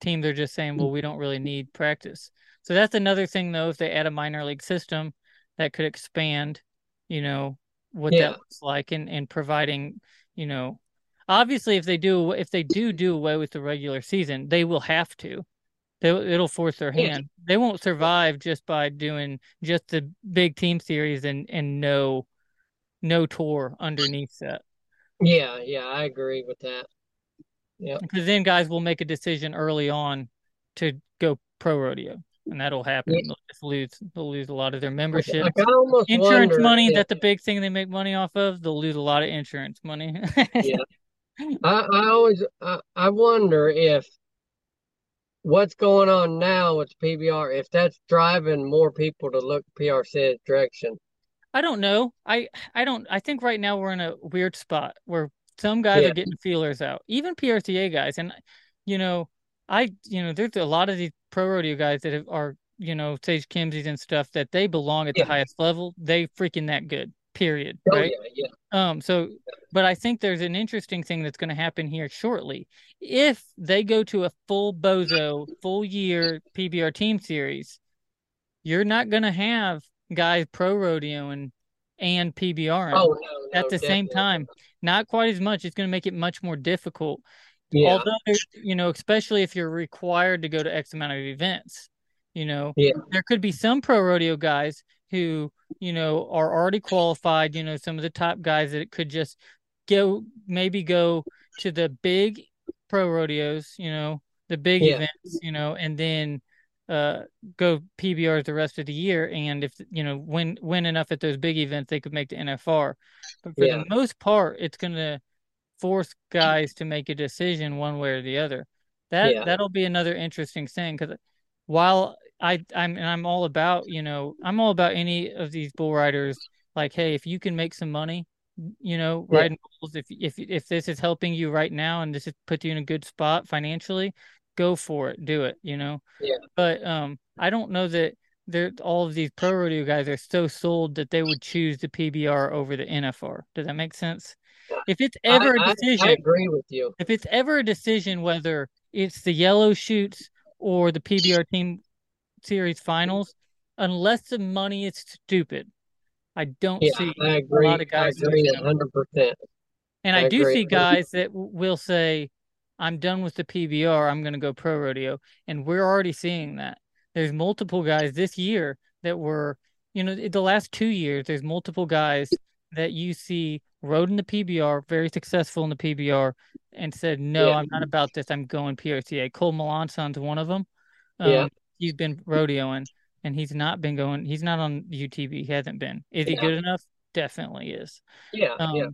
S1: teams are just saying, mm-hmm. well, we don't really need practice. So that's another thing though, if they add a minor league system that could expand, you know, what
S2: Yeah.
S1: that looks like and, and providing, you know, obviously if they do if they do do away with the regular season, they will have to. They, it'll force their hand. They won't survive just by doing just the big team series and and no no tour underneath that.
S2: Yeah. Yeah. I agree with that. Yeah.
S1: Because then guys will make a decision early on to go pro rodeo, and that'll happen.
S2: Yeah.
S1: They'll just lose. They'll lose a lot of their membership.
S2: like
S1: Insurance money,
S2: if
S1: that's a big thing they make money off of. They'll lose a lot of insurance money.
S2: yeah. I, I always I, I wonder if what's going on now with PBR, if that's driving more people to look PRC's direction.
S1: I don't know. I I don't. I think right now we're in a weird spot where some guys
S2: Yeah.
S1: are getting feelers out, even PRCA guys, and you know, I you know, there's a lot of these pro rodeo guys that have, are you know Sage Kimzey's and stuff that they belong at
S2: Yeah.
S1: the highest level. They freaking that good. Period.
S2: Oh
S1: Right.
S2: yeah.
S1: Um. So, but I think there's an interesting thing that's going to happen here shortly. If they go to a full bozo, full year PBR team series, you're not going to have guys pro rodeo and PBRing
S2: Oh no,
S1: at
S2: no,
S1: the same time. Not quite as much. It's going to make it much more difficult.
S2: Yeah,
S1: Although, you know, especially if you're required to go to X amount of events, you know,
S2: yeah,
S1: there could be some pro rodeo guys who, you know, are already qualified, you know, some of the top guys that could just go, maybe go to the big pro rodeos, you know, the big
S2: yeah,
S1: events, you know, and then uh go PBRs the rest of the year and if you know win win enough at those big events they could make the NFR but for
S2: yeah,
S1: the most part it's going to force guys to make a decision one way or the other. That
S2: yeah,
S1: that'll be another interesting thing cuz while I I'm and I'm all about you know I'm all about any of these bull riders like hey if you can make some money you know
S2: yeah,
S1: riding bulls if if if this is helping you right now and this is put you in a good spot financially go for it do it you know
S2: yeah,
S1: but um, I don't know that they're all of these pro rodeo guys are so sold that they would choose the PBR over the NFR. Does that make sense? If it's ever a
S2: I I
S1: decision, I
S2: agree with you.
S1: if it's ever a decision whether it's the yellow chutes or the PBR team series finals, unless the money is stupid, I don't
S2: Yeah,
S1: see A lot
S2: agree.
S1: of
S2: I
S1: guys
S2: agree a hundred percent.
S1: And
S2: I
S1: I do
S2: agree.
S1: see guys that will say, I'm done with the PBR, I'm going to go pro rodeo. And we're already seeing that. there's multiple guys this year that were, you know, the last two years, there's multiple guys that you see rode in the PBR, very successful in the PBR, and said, "No, yeah. I'm not about this. I'm going PRCA." Cole Melancon's one of them. Um, yeah, he's been rodeoing, and he's not been going. He's not on UTB. He hasn't been. Is yeah. he good enough? Definitely is.
S2: Yeah, um, yeah.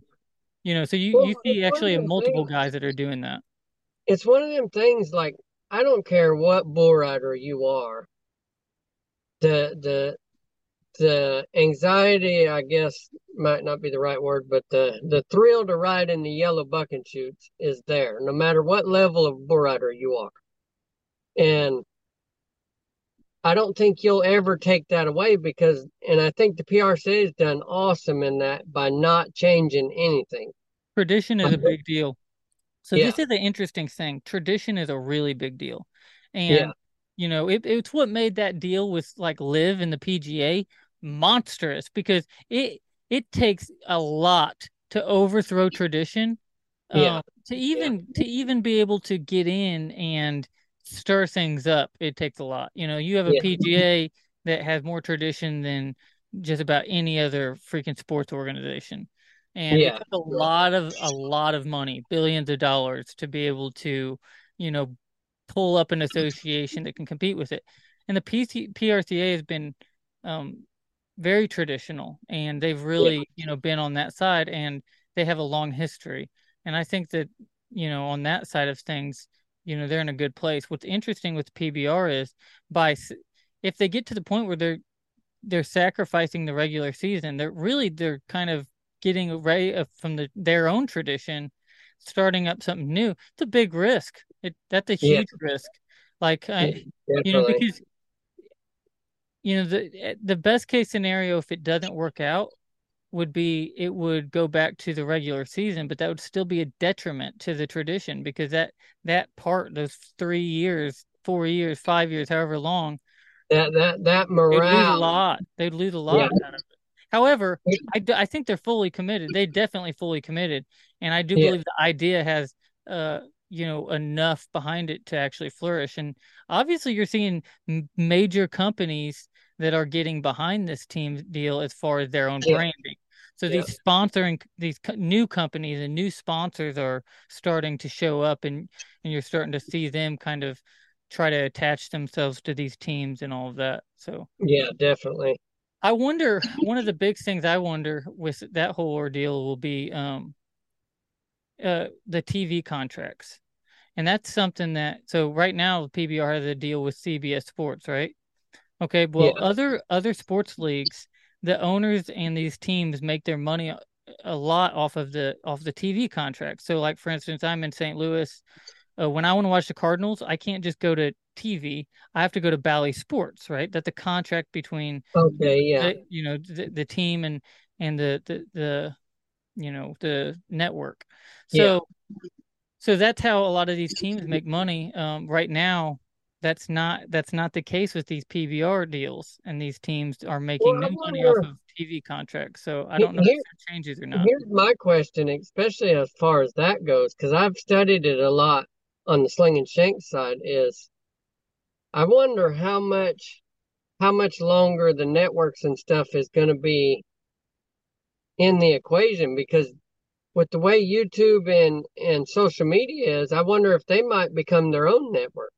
S1: You know, so you well, you see actually multiple guys that are doing that.
S2: It's one of them things. Like I don't care what bull rider you are. The the the anxiety, I guess, might not be the right word, but the the thrill to ride in the yellow bucking chutes is there, no matter what level of bull rider you are. And I don't think you'll ever take that away because, and I think the PRC has done awesome in that by not changing anything.
S1: Tradition is a big deal. So yeah. this is an interesting thing. Tradition is a really big deal, and yeah. you know it, it's what made that deal with like LIV in the PGA monstrous because it it takes a lot to overthrow tradition.
S2: Yeah. Um,
S1: to even yeah. to even be able to get in and stir things up, it takes a lot. You know, you have a. PGA that has more tradition than just about any other freaking sports organization. And yeah. it took a lot of a lot of money, billions of dollars to be able to, you know, pull up an association that can compete with it. And the PC, PRCA has been um, very traditional and they've really, yeah. you know, been on that side and they have a long history. And I think that, you know, on that side of things, you know, they're in a good place. What's interesting with PBR is by if they get to the point where they're they're sacrificing the regular season, they're really they're kind of getting away from the their own tradition, starting up something new. It's a big risk. It that's a huge yeah. risk. Like I, you know, because you know the eh, the best case scenario if it doesn't work out would be it would go back to the regular season but that would still be a detriment to the tradition because that that part those 3 years 4 years 5 years however long
S2: that that that morale
S1: they'd lose a lot they'd lose a lot yeah. However I, I think they're fully committed they definitely fully committed and i do yeah. believe the idea has uh you know enough behind it to actually flourish and obviously you're seeing major companies that are getting behind this team deal as far as their own yeah. branding. So yeah. these sponsoring these new companies and new sponsors are starting to show up, and and you're starting to see them kind of try to attach themselves to these teams and all of that. So
S2: yeah, definitely.
S1: I wonder one of the big things I wonder with that whole ordeal will be um uh the TV contracts. And that's something that so right now PBR has a deal with CBS Sports, right? Okay, well, yeah. other other sports leagues, the owners and these teams make their money a lot off of the off the TV contract. So, like for instance, I'm in St. Louis. Uh, when I want to watch the Cardinals, I can't just go to TV. I have to go to Bally Sports, right? That the contract between
S2: okay, yeah,
S1: the, you know, the, the team and and the, the the you know the network. So yeah. so that's how a lot of these teams make money. Um, right now, that's not that's not the case with these PBR deals, and these teams are making well, no money off of TV contracts. So I don't know Here, if that changes or not.
S2: Here's my question, especially as far as that goes, because I've studied it a lot on the Slingin Shank side. Is I wonder how much how much longer the networks and stuff is going to be in the equation because with the way YouTube and and social media is, I wonder if they might become their own network.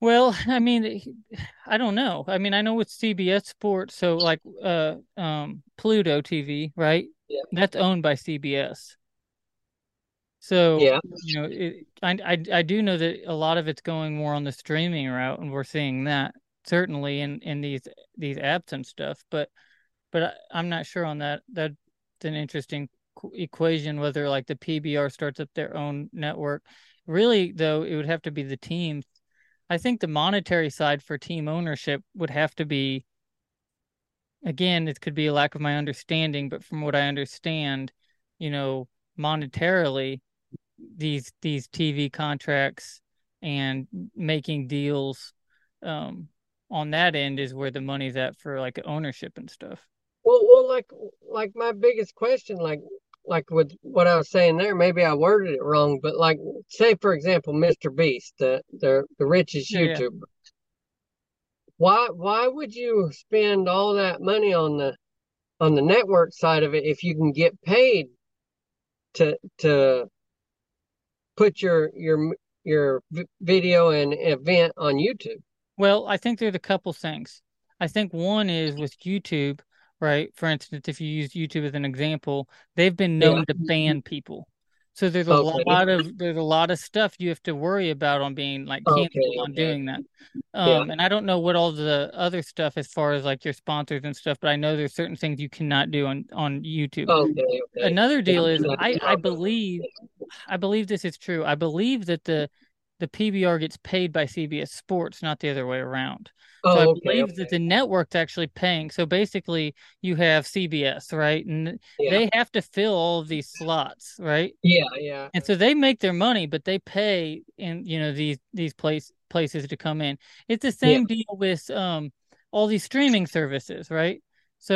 S1: Well, I mean, I don't know. I mean, I know with CBS Sports, so like uh um Pluto TV, right?
S2: Yeah.
S1: That's owned by CBS. So,
S2: yeah.
S1: you know, it, I, I I do know that a lot of it's going more on the streaming route, and we're seeing that certainly in in these these apps and stuff. But but I, I'm not sure on that. That's an interesting equation whether like the PBR starts up their own network. Really, though, it would have to be the teams I think the monetary side for team ownership would have to be again, it could be a lack of my understanding, but from what I understand, you know, monetarily these these TV contracts and making deals um on that end is where the money's at for like ownership and stuff.
S2: Well, well, like like my biggest question, like like with what I was saying there, maybe I worded it wrong, but like say for example, MrBeast, the the, the richest
S1: Yeah, yeah.
S2: YouTuber. Why why would you spend all that money on the on the network side of it if you can get paid to to put your your your video and event on YouTube?
S1: Well, I think there's a couple things. I think one is with YouTube, right? For instance, if you use YouTube as an example, they've been
S2: Yeah.
S1: known to ban people. So there's a
S2: Okay.
S1: lot of there's a lot of stuff you have to worry about on being like
S2: Okay.
S1: on
S2: Okay.
S1: doing that.
S2: Yeah.
S1: Um, and I don't know what all the other stuff as far as like your sponsors and stuff, but I know there's certain things you cannot do on on YouTube. Another deal is I I believe I believe this is true. I believe that the the PBR gets paid by CBS Sports, not the other way around. So I
S2: Oh, okay.
S1: believe
S2: Okay.
S1: that the network's actually paying. So basically, you have CBS, right? And
S2: Yeah.
S1: they have to fill all of these slots, right?
S2: Yeah. Yeah.
S1: And so they make their money, but they pay in, you know, these these place places to come in. It's the
S2: Yeah.
S1: same deal with um all these streaming services, right?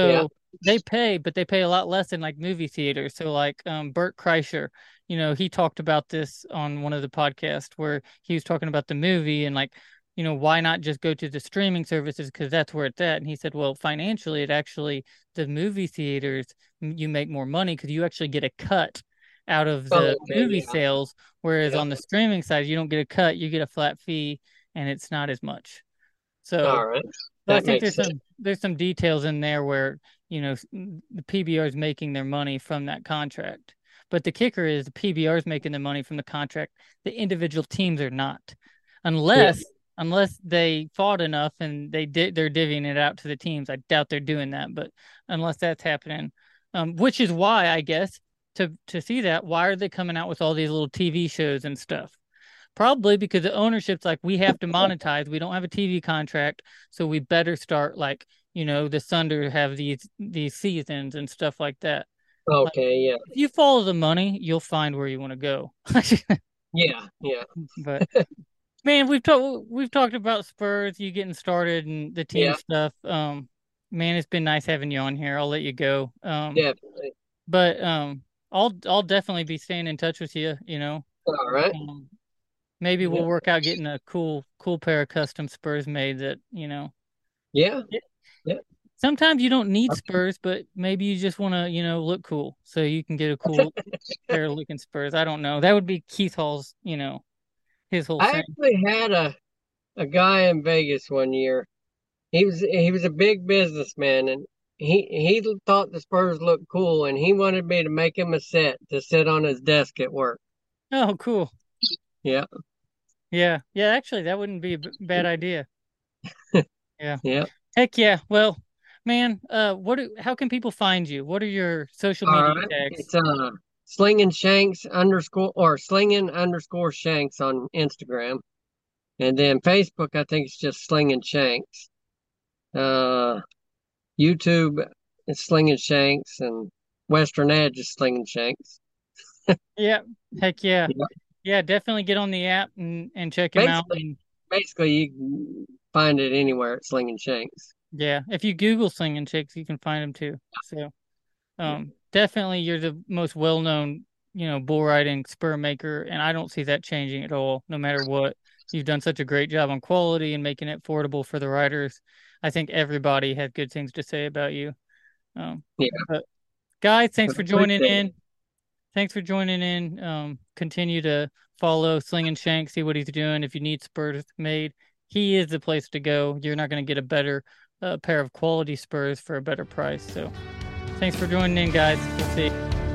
S2: Yeah.
S1: They pay, but they pay a lot less than like movie theaters. So like um Bert Kreischer, you know, he talked about this on one of the podcasts where he was talking about the movie and like, you know, why not just go to the streaming services because that's where it's at. And he said, well, financially, it actually the movie theaters you make more money because you actually get a cut out of
S2: Oh,
S1: the
S2: okay.
S1: movie
S2: Yeah.
S1: sales, whereas
S2: Yeah.
S1: on the streaming side, you don't get a cut, you get a flat fee, and it's not as much. So
S2: All right.
S1: but I think there's
S2: sense.
S1: some there's some details in there where, you know, the PBR is making their money from that contract. But the kicker is the PBR is making the money from the contract. The individual teams are not.
S2: Yeah.
S1: Unless unless they fought enough and they did they're divvying it out to the teams. I doubt they're doing that, but unless that's happening. Um, which is why I guess to to see that, why are they coming out with all these little TV shows and stuff? Probably because the ownership's like, we have to monetize. We don't have a TV contract, so we better start like, you know, the Thunder have these these seasons and stuff like that. Like,
S2: Okay. Yeah.
S1: if you follow the money, you'll find where you want to go.
S2: Yeah. Yeah.
S1: But man, we've talked we've talked about Spurs, you getting started and the team
S2: Yeah.
S1: stuff. Um, man, it's been nice having you on here. I'll let you go. Um,
S2: Definitely.
S1: but um, I'll I'll definitely be staying in touch with you. You know,
S2: All right.
S1: um, maybe
S2: Yeah.
S1: we'll work out getting a cool cool pair of custom Spurs made that you know.
S2: Yeah. Yeah.
S1: Sometimes you don't need
S2: Okay.
S1: Spurs, but maybe you just want to, you know, look cool. So you can get a cool pair of looking Spurs. I don't know. That would be Keith Hall's, you know, his whole
S2: I
S1: thing.
S2: actually had a a guy in Vegas one year. He was he was a big businessman and he he thought the Spurs looked cool and he wanted me to make him a set to sit on his desk at work.
S1: Oh, cool.
S2: Yeah.
S1: Yeah. Yeah, actually that wouldn't be a b- bad idea. Yeah.
S2: Yeah.
S1: Heck yeah. Well, man, uh what do, how can people find you? What are your social media
S2: right.
S1: tags?
S2: It's uh slingin shanks underscore or slingin underscore shanks on Instagram. And then Facebook, I think it's just slingin shanks. Uh YouTube is slingin shanks and Western Edge is slingin shanks.
S1: Yeah. Heck yeah.
S2: Yeah.
S1: Yeah, definitely get on the app and and check him out
S2: Basically,
S1: and
S2: basically you find it anywhere at Slingin Shanks.
S1: yeah, if you Google Slinging Chicks, you can find them too. So, um definitely you're the most well-known, you know, bull riding spur maker and I don't see that changing at all no matter what. You've done such a great job on quality and making it affordable for the riders. I think everybody had good things to say about you. Um
S2: Yeah,
S1: guys, thanks for joining in. Thanks for joining in. Um, continue to follow Slingin Shank, see what he's doing. If you need spurs made, he is the place to go. You're not going to get a better uh, pair of quality spurs for a better price. So, thanks for joining in, guys. We'll see.